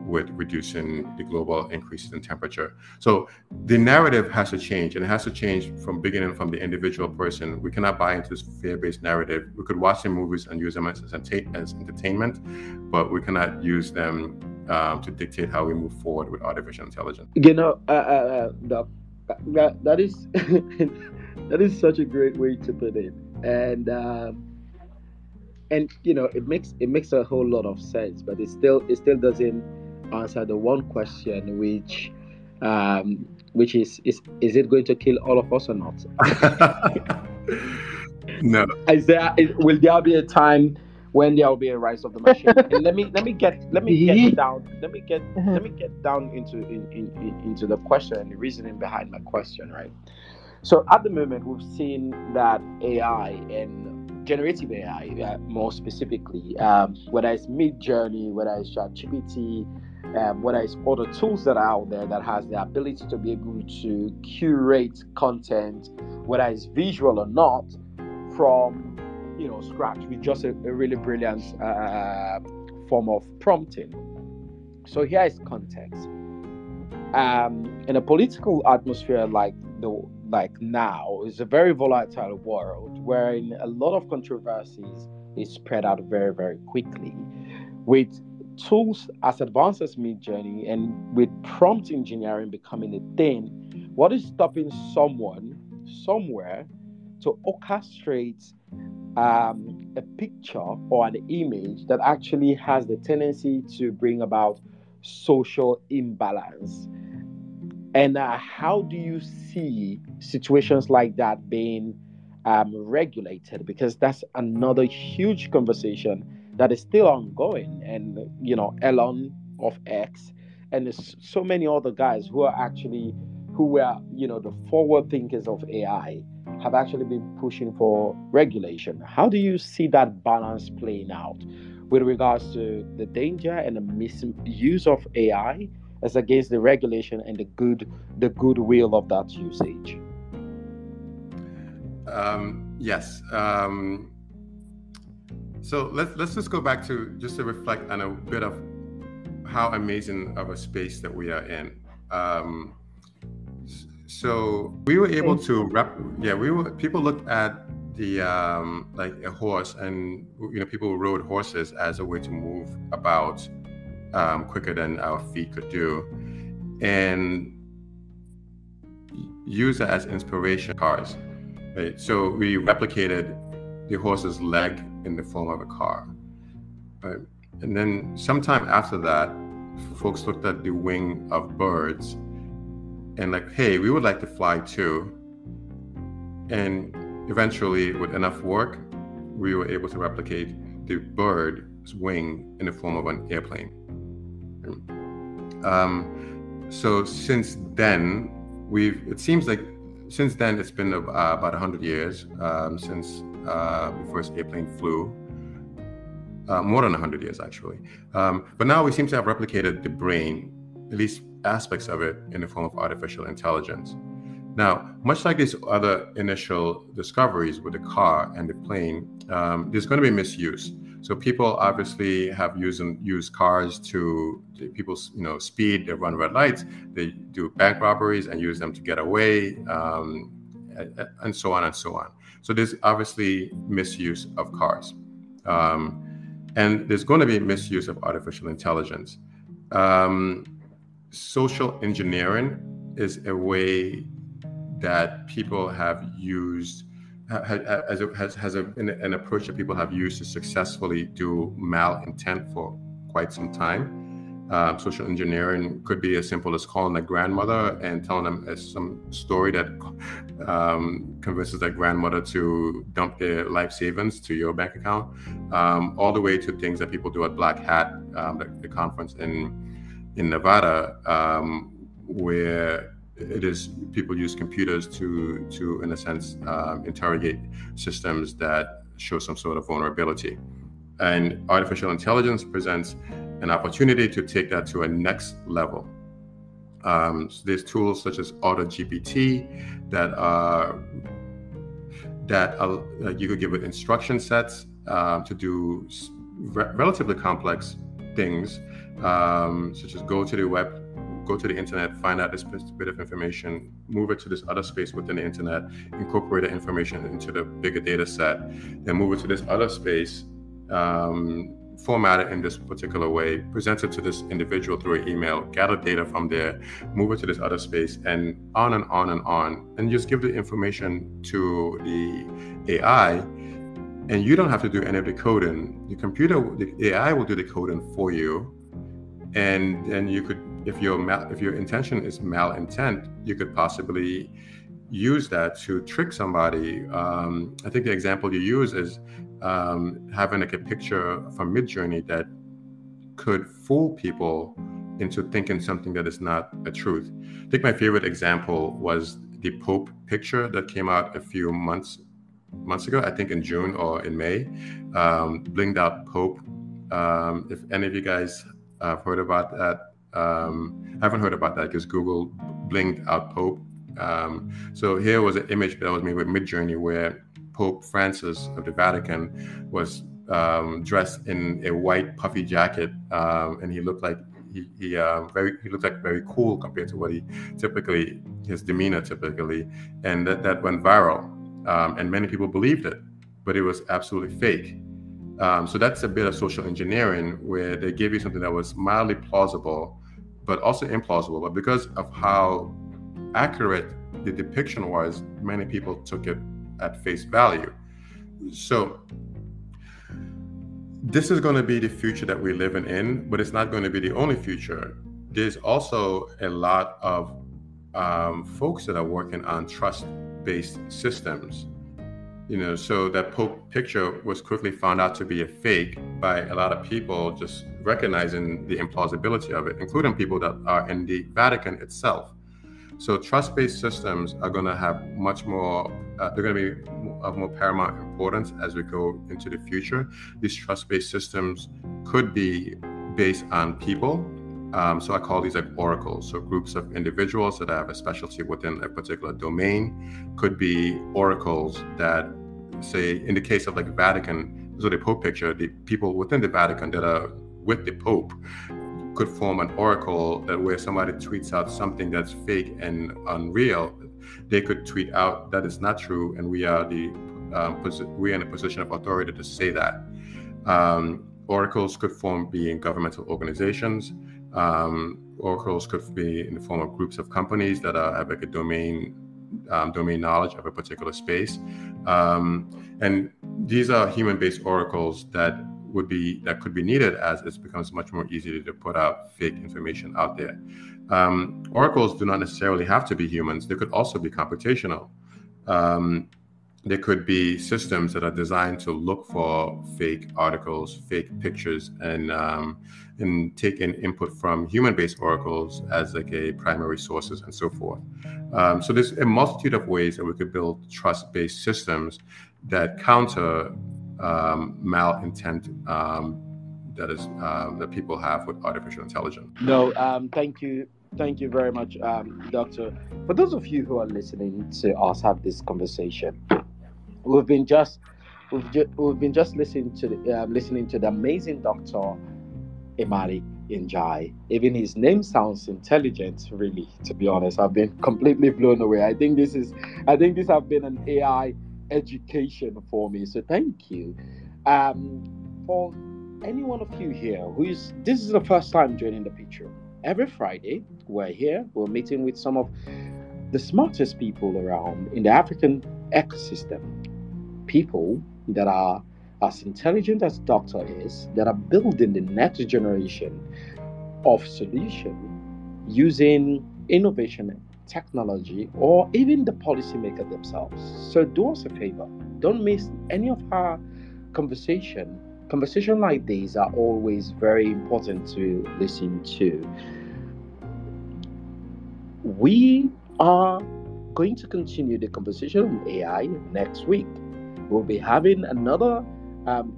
with reducing the global increases in temperature. So the narrative has to change, and it has to change from beginning from the individual person. We cannot buy into this fear-based narrative. We could watch the movies and use them as, as entertainment, but we cannot use them um, to dictate how we move forward with artificial intelligence. You know, uh, uh, uh that, that is that is such a great way to put it, and. Um, and you know it makes it makes a whole lot of sense but it still it still doesn't answer the one question, which um, which is is is it going to kill all of us or not? no. Is there is, will there be a time when there will be a rise of the machine? and let me let me get let me get down let me get uh-huh. let me get down into in, in, in, into the question and the reasoning behind my question, right? So at the moment, we've seen that AI and generative AI, uh, more specifically, um, whether it's Midjourney, whether it's ChatGPT, um, whether it's other tools that are out there that has the ability to be able to curate content, whether it's visual or not, from you know scratch with just a, a really brilliant uh, form of prompting. So here is context. Um, in a political atmosphere like the like now, is a very volatile world wherein a lot of controversies is spread out very very quickly, with tools as advanced as Midjourney and with prompt engineering becoming a thing, what is stopping someone somewhere to orchestrate um, a picture or an image that actually has the tendency to bring about social imbalance? And uh, how do you see situations like that being um, regulated? Because that's another huge conversation that is still ongoing. And you know, Elon of X, and so many other guys who are actually who were you know the forward thinkers of AI have actually been pushing for regulation. How do you see that balance playing out with regards to the danger and the misuse of AI as against the regulation and the good the goodwill of that usage? Um, yes. Um, so let's let's just go back to just to reflect on a bit of how amazing of a space that we are in. Um, so we were able to rep. Yeah, we were. People looked at the um, like a horse, and you know, people rode horses as a way to move about um, quicker than our feet could do, and use it as inspiration cars. Right. So we replicated the horse's leg in the form of a car. Right? And then sometime after that, folks looked at the wing of birds and like, hey, we would like to fly too. And eventually, with enough work, we were able to replicate the bird's wing in the form of an airplane. Um, so since then, we've it seems like since then it's been uh, about 100 years um, since uh, the first airplane flew. Uh, more than 100 years, actually. Um, but now we seem to have replicated the brain, at least aspects of it, in the form of artificial intelligence. Now, much like these other initial discoveries with the car and the plane, um, there's going to be misuse. So people obviously have used used cars to people you know speed. They run red lights. They do bank robberies and use them to get away, um, and so on and so on. So there's obviously misuse of cars. Um, and there's going to be misuse of artificial intelligence. Um, social engineering is a way that people have used has, has, has a, an approach that people have used to successfully do malintent for quite some time. Um, social engineering could be as simple as calling a grandmother and telling them some story that um, convinces that grandmother to dump their life savings to your bank account, um, all the way to things that people do at Black Hat, um, the, the, conference in in Nevada, um, where it is people use computers to to in a sense um, interrogate systems that show some sort of vulnerability, and artificial intelligence presents an opportunity to take that to a next level. Um, so there's tools such as AutoGPT that are that uh, you could give it instruction sets uh, to do re- relatively complex things, um, such as go to the web, go to the internet, find out this bit of information, move it to this other space within the internet, incorporate the information into the bigger data set, then move it to this other space. Um, format it in this particular way, present it to this individual through an email, gather data from there, move it to this other space, and on and on and on. And just give the information to the AI, and you don't have to do any of the coding. The computer, the AI will do the coding for you, and then you could, if your mal, if your intention is malintent, you could possibly use that to trick somebody. Um, I think the example you use is um, having like a picture from Midjourney that could fool people into thinking something that is not a truth. I think my favorite example was the Pope picture that came out a few months months ago. I think in June or in May, um, blinged out Pope. Um, if any of you guys have heard about that, um, I haven't heard about that, because Google blinged out Pope. Um, so here was an image that was made with Midjourney where Pope Francis of the Vatican was um, dressed in a white puffy jacket, um, and he looked like he he uh, very he looked like very cool compared to what he typically his demeanor typically, and that that went viral, um, and many people believed it, but it was absolutely fake. Um, so that's a bit of social engineering where they gave you something that was mildly plausible, but also implausible. But because of how accurate the depiction was, many people took it at face value. So this is going to be the future that we're living in, but it's not going to be the only future. There's also a lot of um, folks that are working on trust-based systems. You know, so that Pope picture was quickly found out to be a fake by a lot of people just recognizing the implausibility of it, including people that are in the Vatican itself. So trust-based systems are going to have much more. Uh, they're going to be of more paramount importance as we go into the future. These trust-based systems could be based on people. Um, so I call these like oracles. So groups of individuals that have a specialty within a particular domain could be oracles that, say, in the case of like Vatican, so the Pope picture, the people within the Vatican that are with the Pope could form an oracle that where somebody tweets out something that's fake and unreal, they could tweet out that is not true, and we are the um, we are in a position of authority to say that. Um, oracles could form being governmental organizations. Um, oracles could be in the form of groups of companies that are, have like a domain um, domain knowledge of a particular space. Um, and these are human-based oracles that would be that could be needed as it becomes much more easy to put out fake information out there. Um, oracles do not necessarily have to be humans; they could also be computational. Um, there could be systems that are designed to look for fake articles, fake pictures, and um, and take in input from human-based oracles as like a primary sources and so forth. Um, so there's a multitude of ways that we could build trust-based systems that counter um, malintent um, that is um, that people have with artificial intelligence. No, um, thank you, thank you very much, um, Doctor. For those of you who are listening to us have this conversation, we've been just we've, ju- we've been just listening to the, uh, listening to the amazing Doctor eMalick Njie. Even his name sounds intelligent, really. To be honest, I've been completely blown away. I think this is, I think this has been an AI education for me. So thank you. Um, for any one of you here who is this is the first time joining the Pitch Room. Every Friday, we're here, we're meeting with some of the smartest people around in the African ecosystem. People that are as intelligent as Doctor is, that are building the next generation of solution using innovation technology or even the policymaker themselves. So do us a favor, don't miss any of our conversation. Conversation like these are always very important to listen to. We are going to continue the conversation on AI next week. We'll be having another um,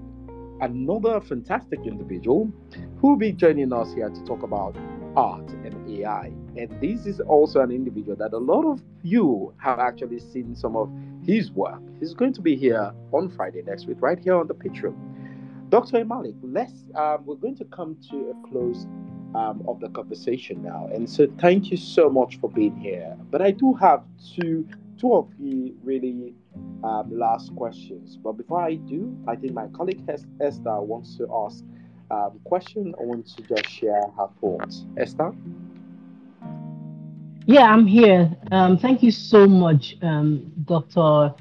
another fantastic individual who will be joining us here to talk about art and AI. And this is also an individual that a lot of you have actually seen some of his work. He's going to be here on Friday next week, right here on the Patreon. Dr. eMalick, let's um, we're going to come to a close um, of the conversation now. And so thank you so much for being here. But I do have two two of the really um, last questions. But before I do, I think my colleague Esther wants to ask um, question. I want to just share her thoughts. Esther? Yeah, I'm here. Um, thank you so much, um, Dr.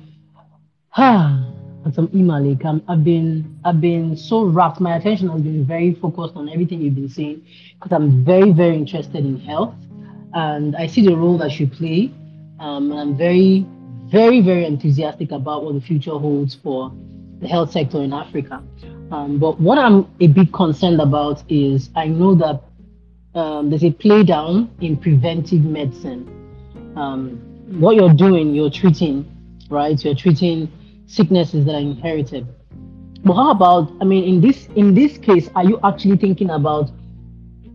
some eMalick. Um, I've been I've been so wrapped. My attention has been very focused on everything you've been saying because I'm very very interested in health, and I see the role that you play. Um, I'm very very very enthusiastic about what the future holds for the health sector in Africa. Um, but what I'm a bit concerned about is I know that um, there's a play down in preventive medicine. Um, what you're doing, you're treating, right? You're treating sicknesses that are inherited. But how about, I mean, in this in this case, are you actually thinking about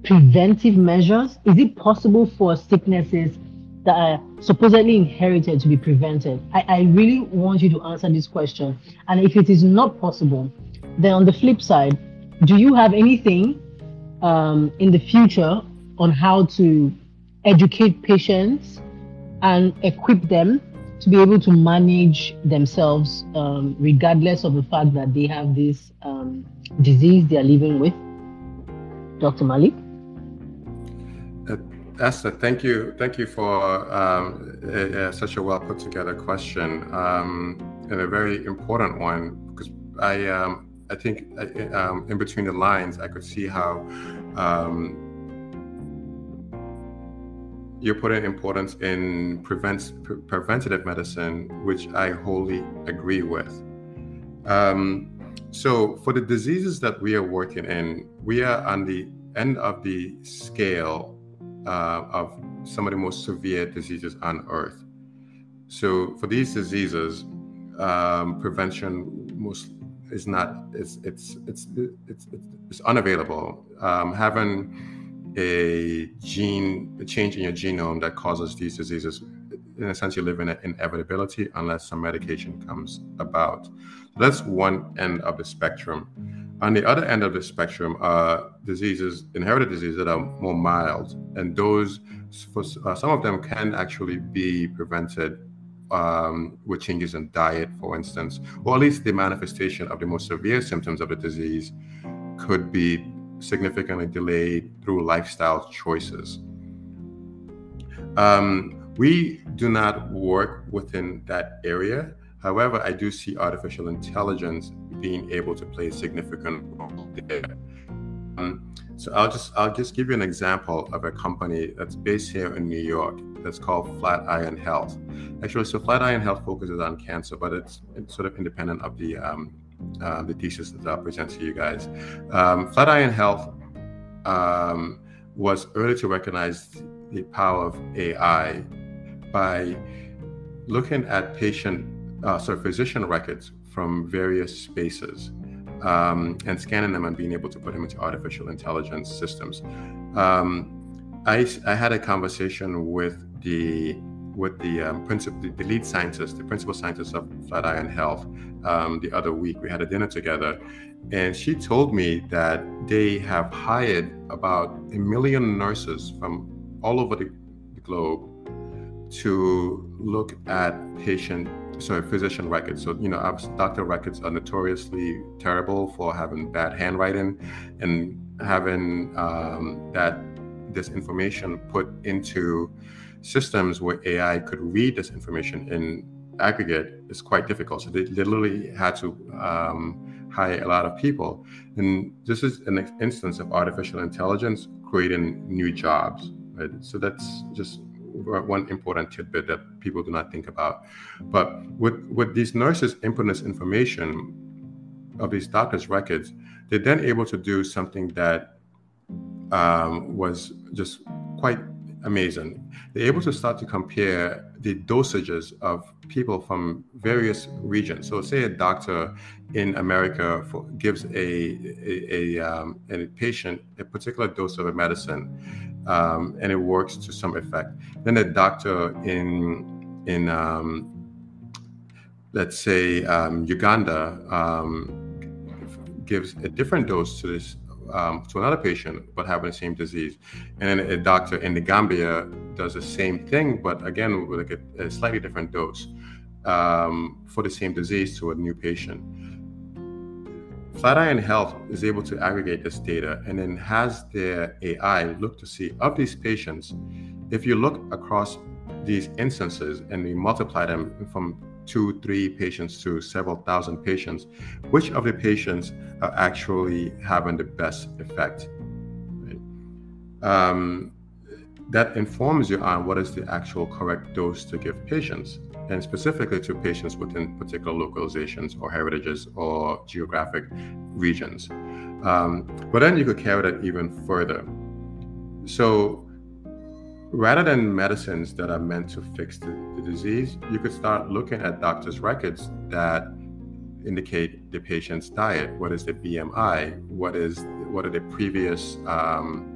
preventive measures? Is it possible for sicknesses that are supposedly inherited to be prevented? I, I really want you to answer this question. And if it is not possible, then on the flip side, do you have anything um, in the future on how to educate patients and equip them to be able to manage themselves, um, regardless of the fact that they have this um, disease they are living with? Dr. eMalick? Esther, thank you. Thank you for um, uh, such a well put together question um, and a very important one because I um, I think uh, um, in between the lines, I could see how um, you're putting importance in prevent, pre- preventative medicine, which I wholly agree with. Um, so, for the diseases that we are working in, we are on the end of the scale uh, of some of the most severe diseases on earth. So, for these diseases, um, prevention most is not it's it's it's it's it's, unavailable. Um, having a gene a change in your genome that causes these diseases, in a sense, you live in an inevitability unless some medication comes about. So that's one end of the spectrum. On the other end of the spectrum are diseases, inherited diseases that are more mild, and those, for, uh, some of them can actually be prevented um, with changes in diet, for instance, or at least the manifestation of the most severe symptoms of the disease could be significantly delayed through lifestyle choices. Um, we do not work within that area. However, I do see artificial intelligence being able to play a significant role there. Um, so I'll just I'll just give you an example of a company that's based here in New York that's called Flatiron Health. Actually, so Flatiron Health focuses on cancer, but it's, it's sort of independent of the um, uh, the thesis that I'll present to you guys. Um, Flatiron Health um, was early to recognize the power of AI by looking at patient, uh, physician records from various spaces um, and scanning them and being able to put them into artificial intelligence systems. Um, I, I had a conversation with the with the um, principal, the, the, lead scientist, the principal scientist of Flatiron Health, um, the other week. We had a dinner together, and she told me that they have hired about a million nurses from all over the globe to look at patient, sorry, physician records. So you know, doctor records are notoriously terrible for having bad handwriting and having um, that this information put into systems where AI could read this information in aggregate is quite difficult. So they literally had to um, hire a lot of people. And this is an instance of artificial intelligence creating new jobs. Right? So that's just one important tidbit that people do not think about. But with with these nurses inputting this information of these doctors' records, they're then able to do something that um, was just quite amazing. They're able to start to compare the dosages of people from various regions. So, say a doctor in America for, gives a a, a, um, a, patient a particular dose of a medicine, um, and it works to some effect. Then a doctor in in um, let's say um, Uganda um, gives a different dose to this um, to another patient but having the same disease. And then a doctor in the Gambia does the same thing, but again with like a, a slightly different dose um, for the same disease to a new patient. Flatiron Health is able to aggregate this data and then has their AI look to see of these patients, if you look across these instances and we multiply them from two, three patients to several thousand patients, which of the patients are actually having the best effect? Um, that informs you on what is the actual correct dose to give patients, and specifically to patients within particular localizations or heritages or geographic regions. Um, but then you could carry that even further. So rather than medicines that are meant to fix the, the, disease, you could start looking at doctors' records that indicate the patient's diet. What is the BMI? What is what are the previous um,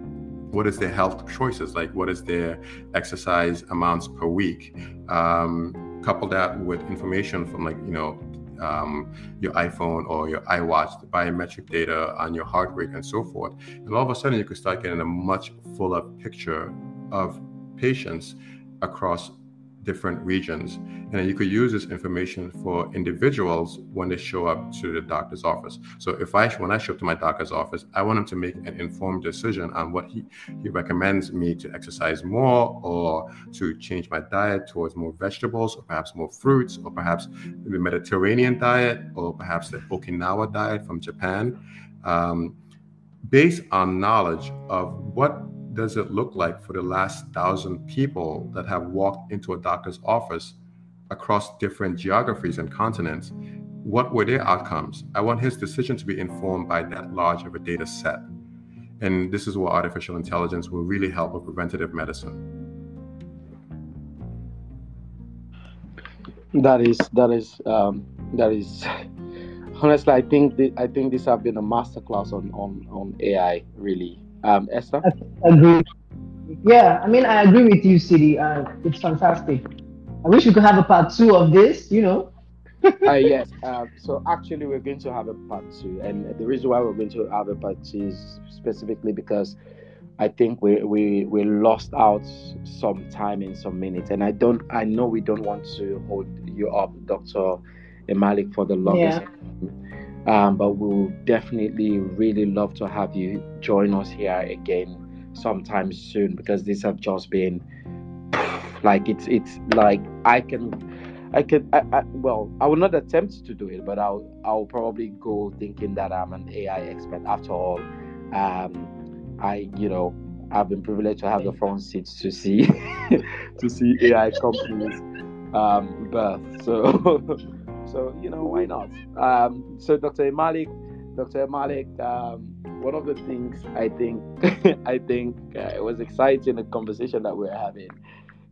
what is their health choices like? What is their exercise amounts per week? Um, couple that with information from like you know um, your iPhone or your iWatch, the biometric data on your heart rate and so forth. And all of a sudden, you could start getting a much fuller picture of patients across different regions. And you could use this information for individuals when they show up to the doctor's office. So if I when I show up to my doctor's office, I want him to make an informed decision on what he, he recommends me to exercise more or to change my diet towards more vegetables or perhaps more fruits or perhaps the Mediterranean diet or perhaps the Okinawa diet from Japan. Um, based on knowledge of what does it look like for the last thousand people that have walked into a doctor's office across different geographies and continents? What were their outcomes? I want his decision to be informed by that large of a data set. And this is where artificial intelligence will really help with preventative medicine. That is that is um, that is honestly I think th- I think this have been a masterclass on on on AI really um, Esther? I agree. Yeah, I mean, I agree with you, City. Uh, it's fantastic. I wish we could have a part two of this, you know. uh, yes. Uh, so actually, we're going to have a part two, and the reason why we're going to have a part two is specifically because I think we we we lost out some time in some minutes, and I don't. I know we don't want to hold you up, Doctor eMalick, for the longest. Yeah. Um, but we will definitely really love to have you join us here again sometime soon because these have just been like it's it's like I can I can I, I, well I will not attempt to do it but I'll I'll probably go thinking that I'm an AI expert after all. Um I you know I've been privileged to have the front seats to see to see AI companies um birth so So you know why not? Um, so Dr. eMalick, Dr. eMalick, um, one of the things I think I think uh, it was exciting the conversation that we are having,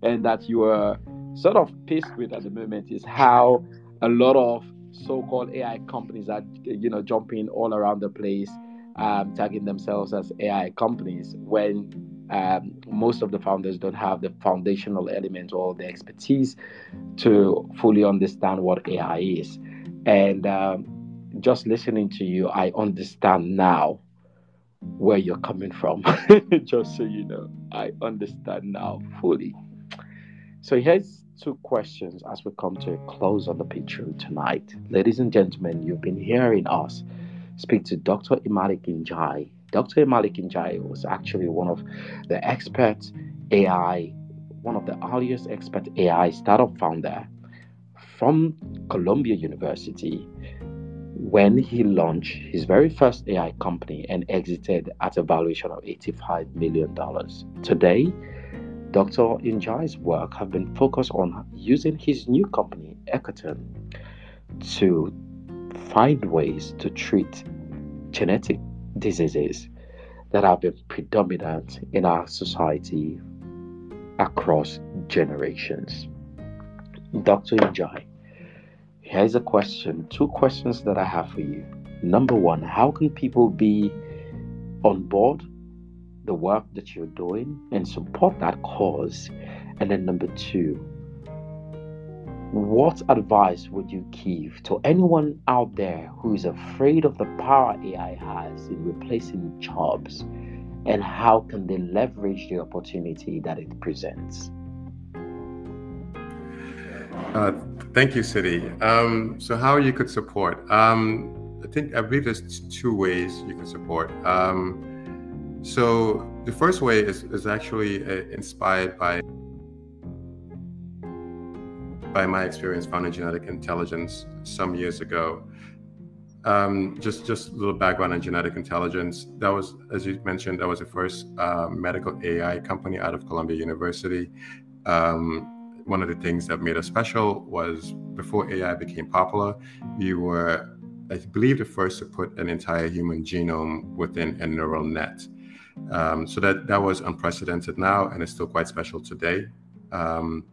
and that you were sort of pissed with at the moment is how a lot of so-called AI companies are you know jumping all around the place, um, tagging themselves as AI companies when um, most of the founders don't have the foundational element or the expertise to fully understand what AI is. And um, just listening to you, I understand now where you're coming from. just so you know, I understand now fully. So here's two questions as we come to a close on the Pitch Room tonight. Ladies and gentlemen, you've been hearing us speak to Dr. eMalick Njie Dr. eMalick Njie was actually one of the expert AI, one of the earliest expert AI startup founder from Columbia University. when he launched his very first AI company and exited at a valuation of $85 million. Today, Dr. Njie's work have been focused on using his new company, Ecotone, to find ways to treat genetic diseases that have been predominant in our society across generations. Dr. Njie, here's a question, two questions that I have for you. Number one, how can people be on board the work that you're doing and support that cause? And then number two, what advice would you give to anyone out there who is afraid of the power AI has in replacing jobs and how can they leverage the opportunity that it presents? Uh, thank you, City. Um, so, how you could support? Um, I think I believe there's two ways you can support. Um, so, the first way is, is actually uh, inspired by by my experience founding genetic intelligence some years ago. Um, just just a little background on genetic intelligence. That was, as you mentioned, that was the first uh, medical AI company out of Columbia University. Um, one of the things that made us special was before AI became popular, we were, I believe, the first to put an entire human genome within a neural net. Um, so that that was unprecedented now, and it's still quite special today. Um,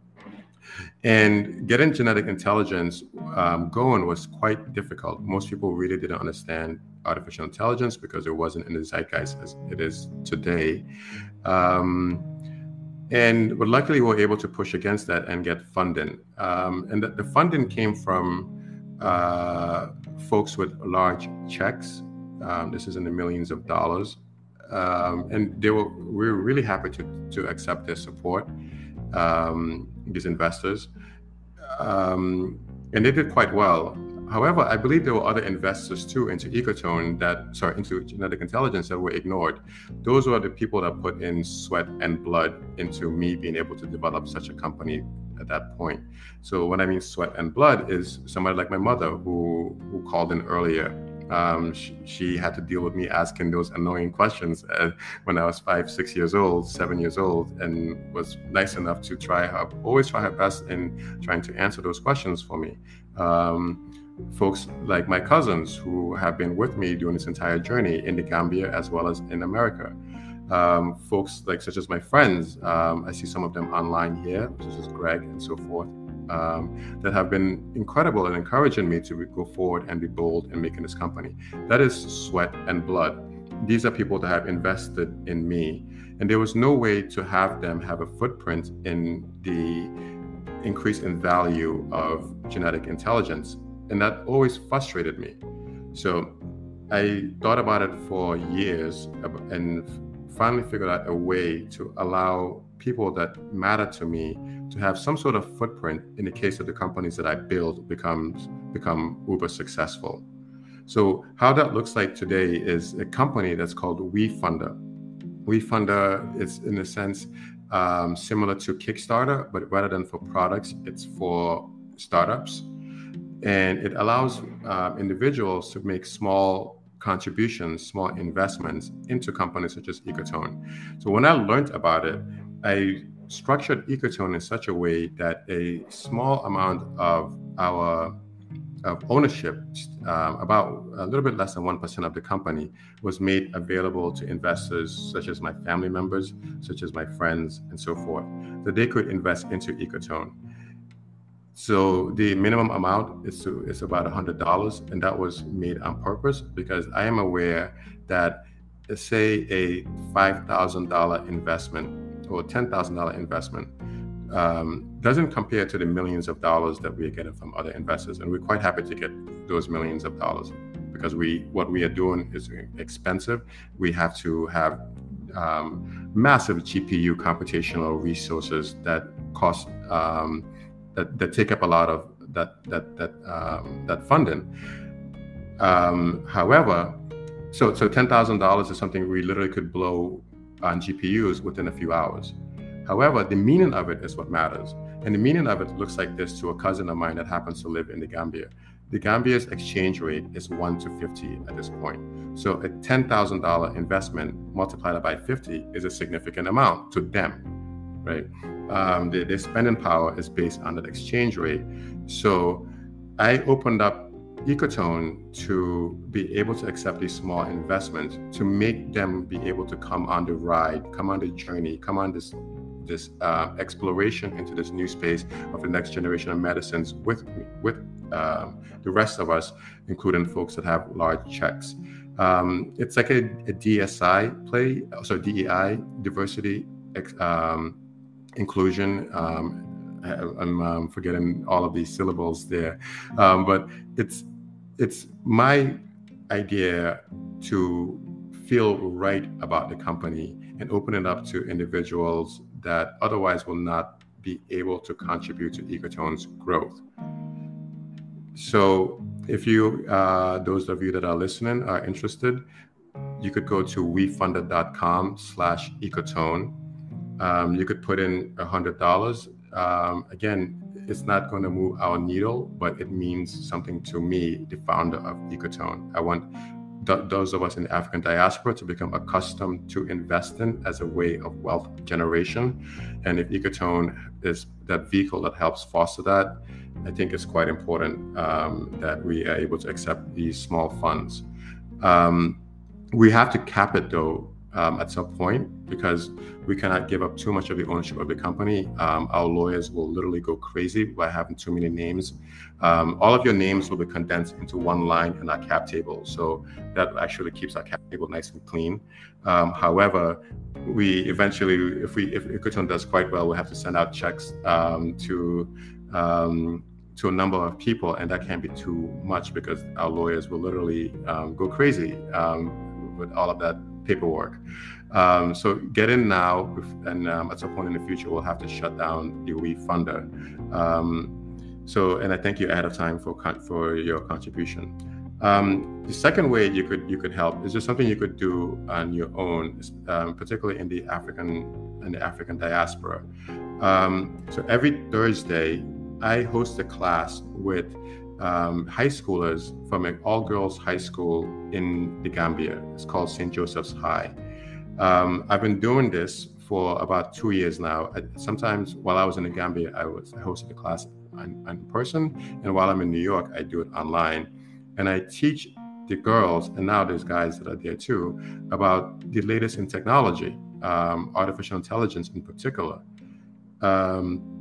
and getting genetic intelligence um, going was quite difficult. Most people really didn't understand artificial intelligence because it wasn't in the zeitgeist as it is today. Um, and but luckily, we were able to push against that and get funding. Um, and the, the, funding came from uh, folks with large checks. Um, this is in the millions of dollars. Um, and they were we were really happy to, to accept their support um, these investors, um, and they did quite well. However, I believe there were other investors too into Ecotone that, sorry, into genetic intelligence that were ignored. Those were the people that put in sweat and blood into me being able to develop such a company at that point. So when I mean sweat and blood is somebody like my mother who who called in earlier um, she, she, had to deal with me asking those annoying questions uh, when I was five, six years old, seven years old, and was nice enough to try her, always try her best in trying to answer those questions for me. Um, folks like my cousins who have been with me during this entire journey in the Gambia as well as in America. Um, folks like such as my friends, um, I see some of them online here, such as Greg and so forth um, that have been incredible and encouraging me to go forward and be bold in making this company. That is sweat and blood. These are people that have invested in me. And there was no way to have them have a footprint in the increase in value of genetic intelligence. And that always frustrated me. So I thought about it for years and finally figured out a way to allow people that matter to me to have some sort of footprint in the case of the companies that I build becomes become uber successful. So how that looks like today is a company that's called WeFunder. WeFunder is in a sense um, similar to Kickstarter, but rather than for products, it's for startups, and it allows uh, individuals to make small contributions, small investments into companies such as Ecotone. So when I learned about it, I structured Ecotone in such a way that a small amount of our of ownership, um, about a little bit less than 1% of the company, was made available to investors such as my family members, such as my friends, and so forth, that they could invest into Ecotone. So the minimum amount is, to, is about $100, and that was made on purpose because I am aware that, say, a $5,000 investment or $10,000 investment um, doesn't compare to the millions of dollars that we are getting from other investors. And we're quite happy to get those millions of dollars because we what we are doing is expensive. We have to have um, massive GPU computational resources that cost um, that, that take up a lot of that that that um, that funding. Um, however, so so ten thousand dollars is something we literally could blow on GPUs within a few hours. However, the meaning of it is what matters. And the meaning of it looks like this to a cousin of mine that happens to live in the Gambia. the Gambia's exchange rate is 1 to 50 at this point. So a $10,000 investment multiplied by 50 is a significant amount to them, right? Um, their, their spending power is based on that exchange rate. So I opened up Ecotone to be able to accept these small investments to make them be able to come on the ride, come on the journey, come on this this uh, exploration into this new space of the next generation of medicines with with um, the rest of us, including folks that have large checks. Um, it's like a, a, DSI play, so DEI, diversity, um, inclusion. Um, I'm um, forgetting all of these syllables there, um, but it's it's my idea to feel right about the company and open it up to individuals that otherwise will not be able to contribute to Ecotone's growth. So, if you, uh, those of you that are listening, are interested, you could go to wefunder.com slash ecotone. Um, you could put in a hundred dollars. Um, again, it's not going to move our needle, but it means something to me, the founder of Ecotone. I want th- those of us in the African diaspora to become accustomed to investing as a way of wealth generation. And if Ecotone is that vehicle that helps foster that, I think it's quite important um, that we are able to accept these small funds. Um, we have to cap it though um, at some point because we cannot give up too much of the ownership of the company. Um, our lawyers will literally go crazy by having too many names. Um, all of your names will be condensed into one line in our cap table. So that actually keeps our cap table nice and clean. Um, however, we eventually, if we if Ecotone does quite well, we'll have to send out checks um, to um, to a number of people, and that can't be too much because our lawyers will literally um, go crazy um, with all of that paperwork. Um, so get in now, and um, at some point in the future, we'll have to shut down the We Funder. Um, so, and I thank you ahead of time for for your contribution. Um, the second way you could you could help is just something you could do on your own, um, particularly in the African in the African diaspora. Um, so every Thursday, I host a class with um, high schoolers from an all girls high school in the Gambia. It's called St. Joseph's High. Um, I've been doing this for about two years now. I, sometimes while I was in the Gambia, I was I hosted the class in, in person, and while I'm in New York, I do it online. And I teach the girls, and now there's guys that are there too, about the latest in technology, um, artificial intelligence in particular. Um,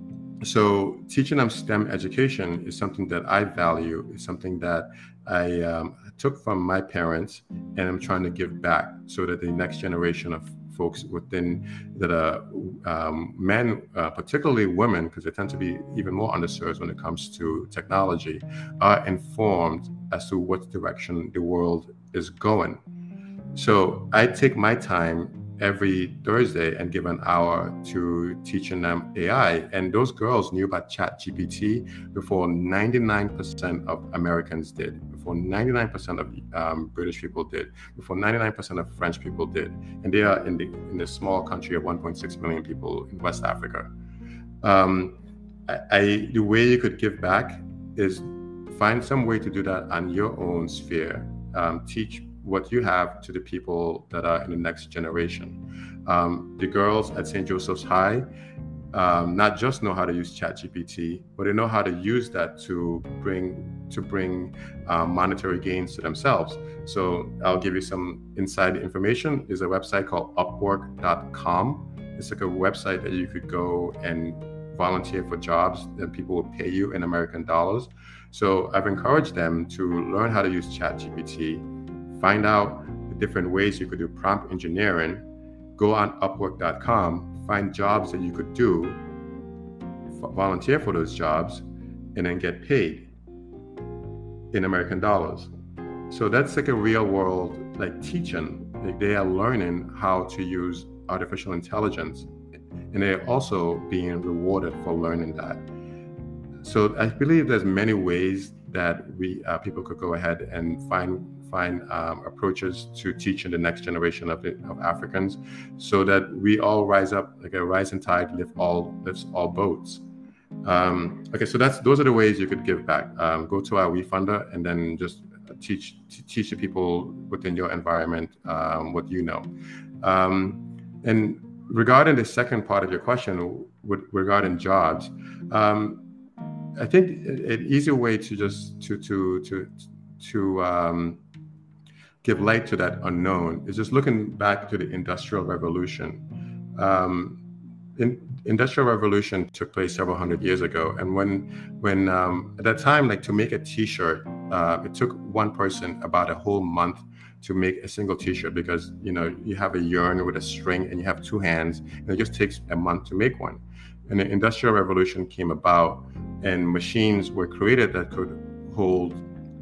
so teaching them STEM education is something that I value. Is something that I um, took from my parents, and I'm trying to give back so that the next generation of folks within that are um, men, uh, particularly women, because they tend to be even more underserved when it comes to technology, are informed as to what direction the world is going. So I take my time every Thursday and give an hour to teaching them AI. And those girls knew about ChatGPT before 99% of Americans did, before 99% of um, British people did, before 99% of French people did. And they are in the in the small country of 1.6 million people in West Africa. Um, I, I, the way you could give back is find some way to do that on your own sphere. Um, teach what you have to the people that are in the next generation. Um, the girls at St. Joseph's High um, not just know how to use ChatGPT, but they know how to use that to bring to bring um, monetary gains to themselves. So I'll give you some inside information. There's a website called Upwork.com. It's like a website that you could go and volunteer for jobs that people will pay you in American dollars. So I've encouraged them to learn how to use ChatGPT find out the different ways you could do prompt engineering, go on upwork.com, find jobs that you could do, volunteer for those jobs, and then get paid in American dollars. So that's like a real world like teaching. Like they are learning how to use artificial intelligence and they're also being rewarded for learning that. So I believe there's many ways that we uh, people could go ahead and find find um, approaches to teaching the next generation of, of Africans, so that we all rise up like a rising tide lift all lifts all boats. Um, okay, so that's those are the ways you could give back. Um, go to our WeFunder and then just teach teach the people within your environment um, what you know. Um, and regarding the second part of your question, with, regarding jobs, um, I think an easier way to just to to to to um, give light to that unknown is just looking back to the Industrial Revolution. Um, in, industrial revolution took place several hundred years ago and when when um, at that time like to make a t-shirt uh, it took one person about a whole month to make a single t-shirt because you know you have a yarn with a string and you have two hands and it just takes a month to make one and the industrial revolution came about and machines were created that could hold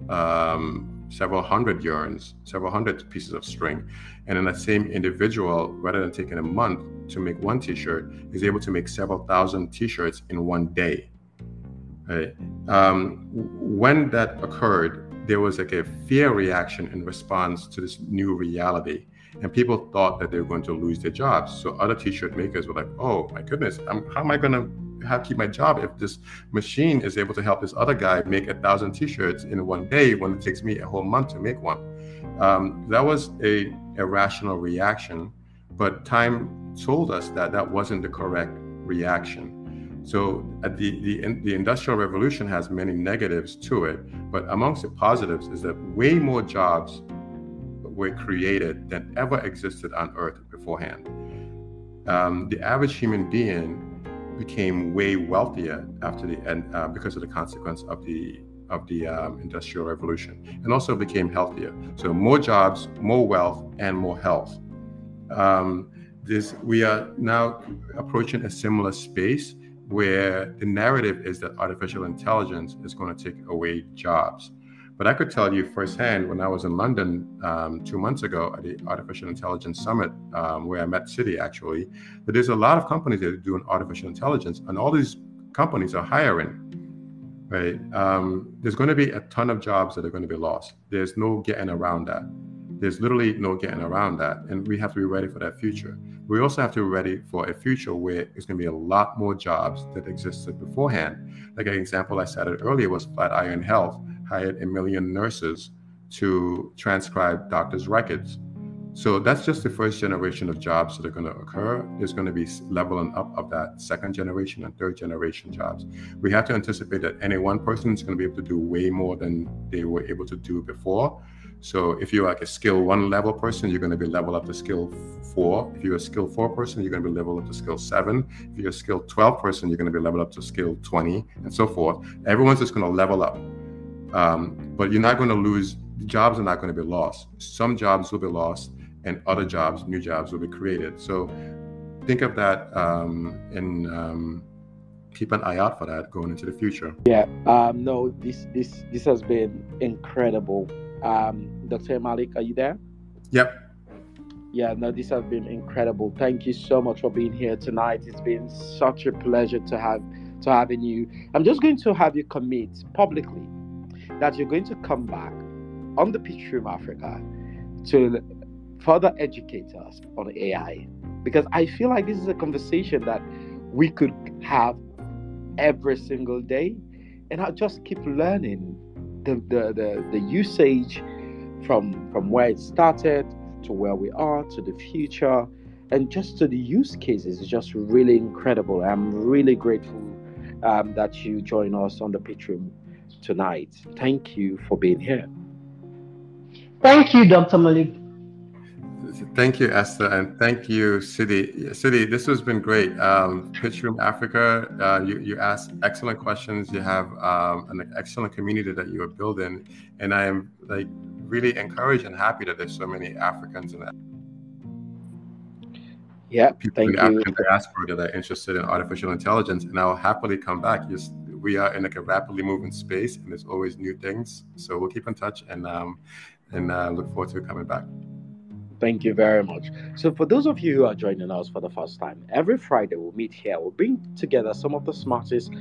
um, several hundred yarns, several hundred pieces of string. And then that same individual, rather than taking a month to make one t-shirt, is able to make several thousand t-shirts in one day. Right? Um, when that occurred, there was like a fear reaction in response to this new reality. And people thought that they were going to lose their jobs. So other t-shirt makers were like, oh my goodness, I'm, how am I going to have to keep my job if this machine is able to help this other guy make a thousand t-shirts in one day when it takes me a whole month to make one. Um, that was a irrational reaction but time told us that that wasn't the correct reaction. So uh, the, the, the industrial revolution has many negatives to it but amongst the positives is that way more jobs were created than ever existed on earth beforehand. Um, the average human being became way wealthier after the end uh, because of the consequence of the of the um, industrial revolution, and also became healthier. So more jobs, more wealth, and more health. Um, this we are now approaching a similar space where the narrative is that artificial intelligence is going to take away jobs. But I could tell you firsthand when I was in London um, two months ago at the Artificial Intelligence Summit, um, where I met City actually, that there's a lot of companies that are doing artificial intelligence, and all these companies are hiring. Right? Um, there's going to be a ton of jobs that are going to be lost. There's no getting around that. There's literally no getting around that, and we have to be ready for that future. We also have to be ready for a future where there's going to be a lot more jobs that existed beforehand. Like an example I cited earlier was Flatiron Health hired a million nurses to transcribe doctors' records. So that's just the first generation of jobs that are going to occur. There's going to be leveling up of that second generation and third generation jobs. We have to anticipate that any one person is going to be able to do way more than they were able to do before. So if you're like a skill one level person, you're going to be level up to skill four. If you're a skill four person, you're going to be level up to skill seven. If you're a skill 12 person, you're going to be level up to skill 20 and so forth. Everyone's just going to level up. Um, but you're not going to lose, jobs are not going to be lost. Some jobs will be lost, and other jobs, new jobs, will be created. So think of that um, and um, keep an eye out for that going into the future. Yeah, um, no, this this this has been incredible. Um, Dr. eMalick, are you there? Yep. Yeah, no, this has been incredible. Thank you so much for being here tonight. It's been such a pleasure to have to having you. I'm just going to have you commit publicly that you're going to come back on the Pitch Room Africa to further educate us on AI. Because I feel like this is a conversation that we could have every single day. And I'll just keep learning the, the, the, the usage from from where it started to where we are to the future and just to the use cases is just really incredible. I'm really grateful um, that you join us on the Room tonight. Thank you for being here. Thank you, Dr. eMalick. Thank you, Esther, and thank you, Citi. Citi, this has been great. Um, Pitch Room Africa, uh, you, you ask excellent questions. You have um, an excellent community that you are building, and I am like really encouraged and happy that there's so many Africans in that. Yeah, people thank in the you. African diaspora that are interested in artificial intelligence, and I'll happily come back. Just we are in like a rapidly moving space, and there's always new things. So we'll keep in touch, and um, and uh, look forward to coming back. Thank you very much. So, for those of you who are joining us for the first time, every Friday we'll meet here. We'll bring together some of the smartest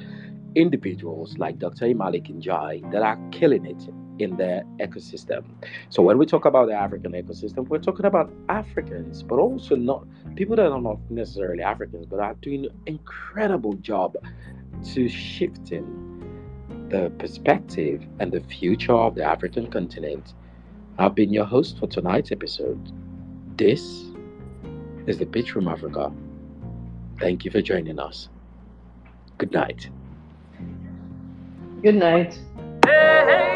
individuals like Dr. eMalick Njie that are killing it in their ecosystem. So when we talk about the African ecosystem, we're talking about Africans, but also not people that are not necessarily Africans, but are doing an incredible job to shifting the perspective and the future of the African continent. I've been your host for tonight's episode. This is the Pitch Room Africa. Thank you for joining us. Good night. Good night. Yeah.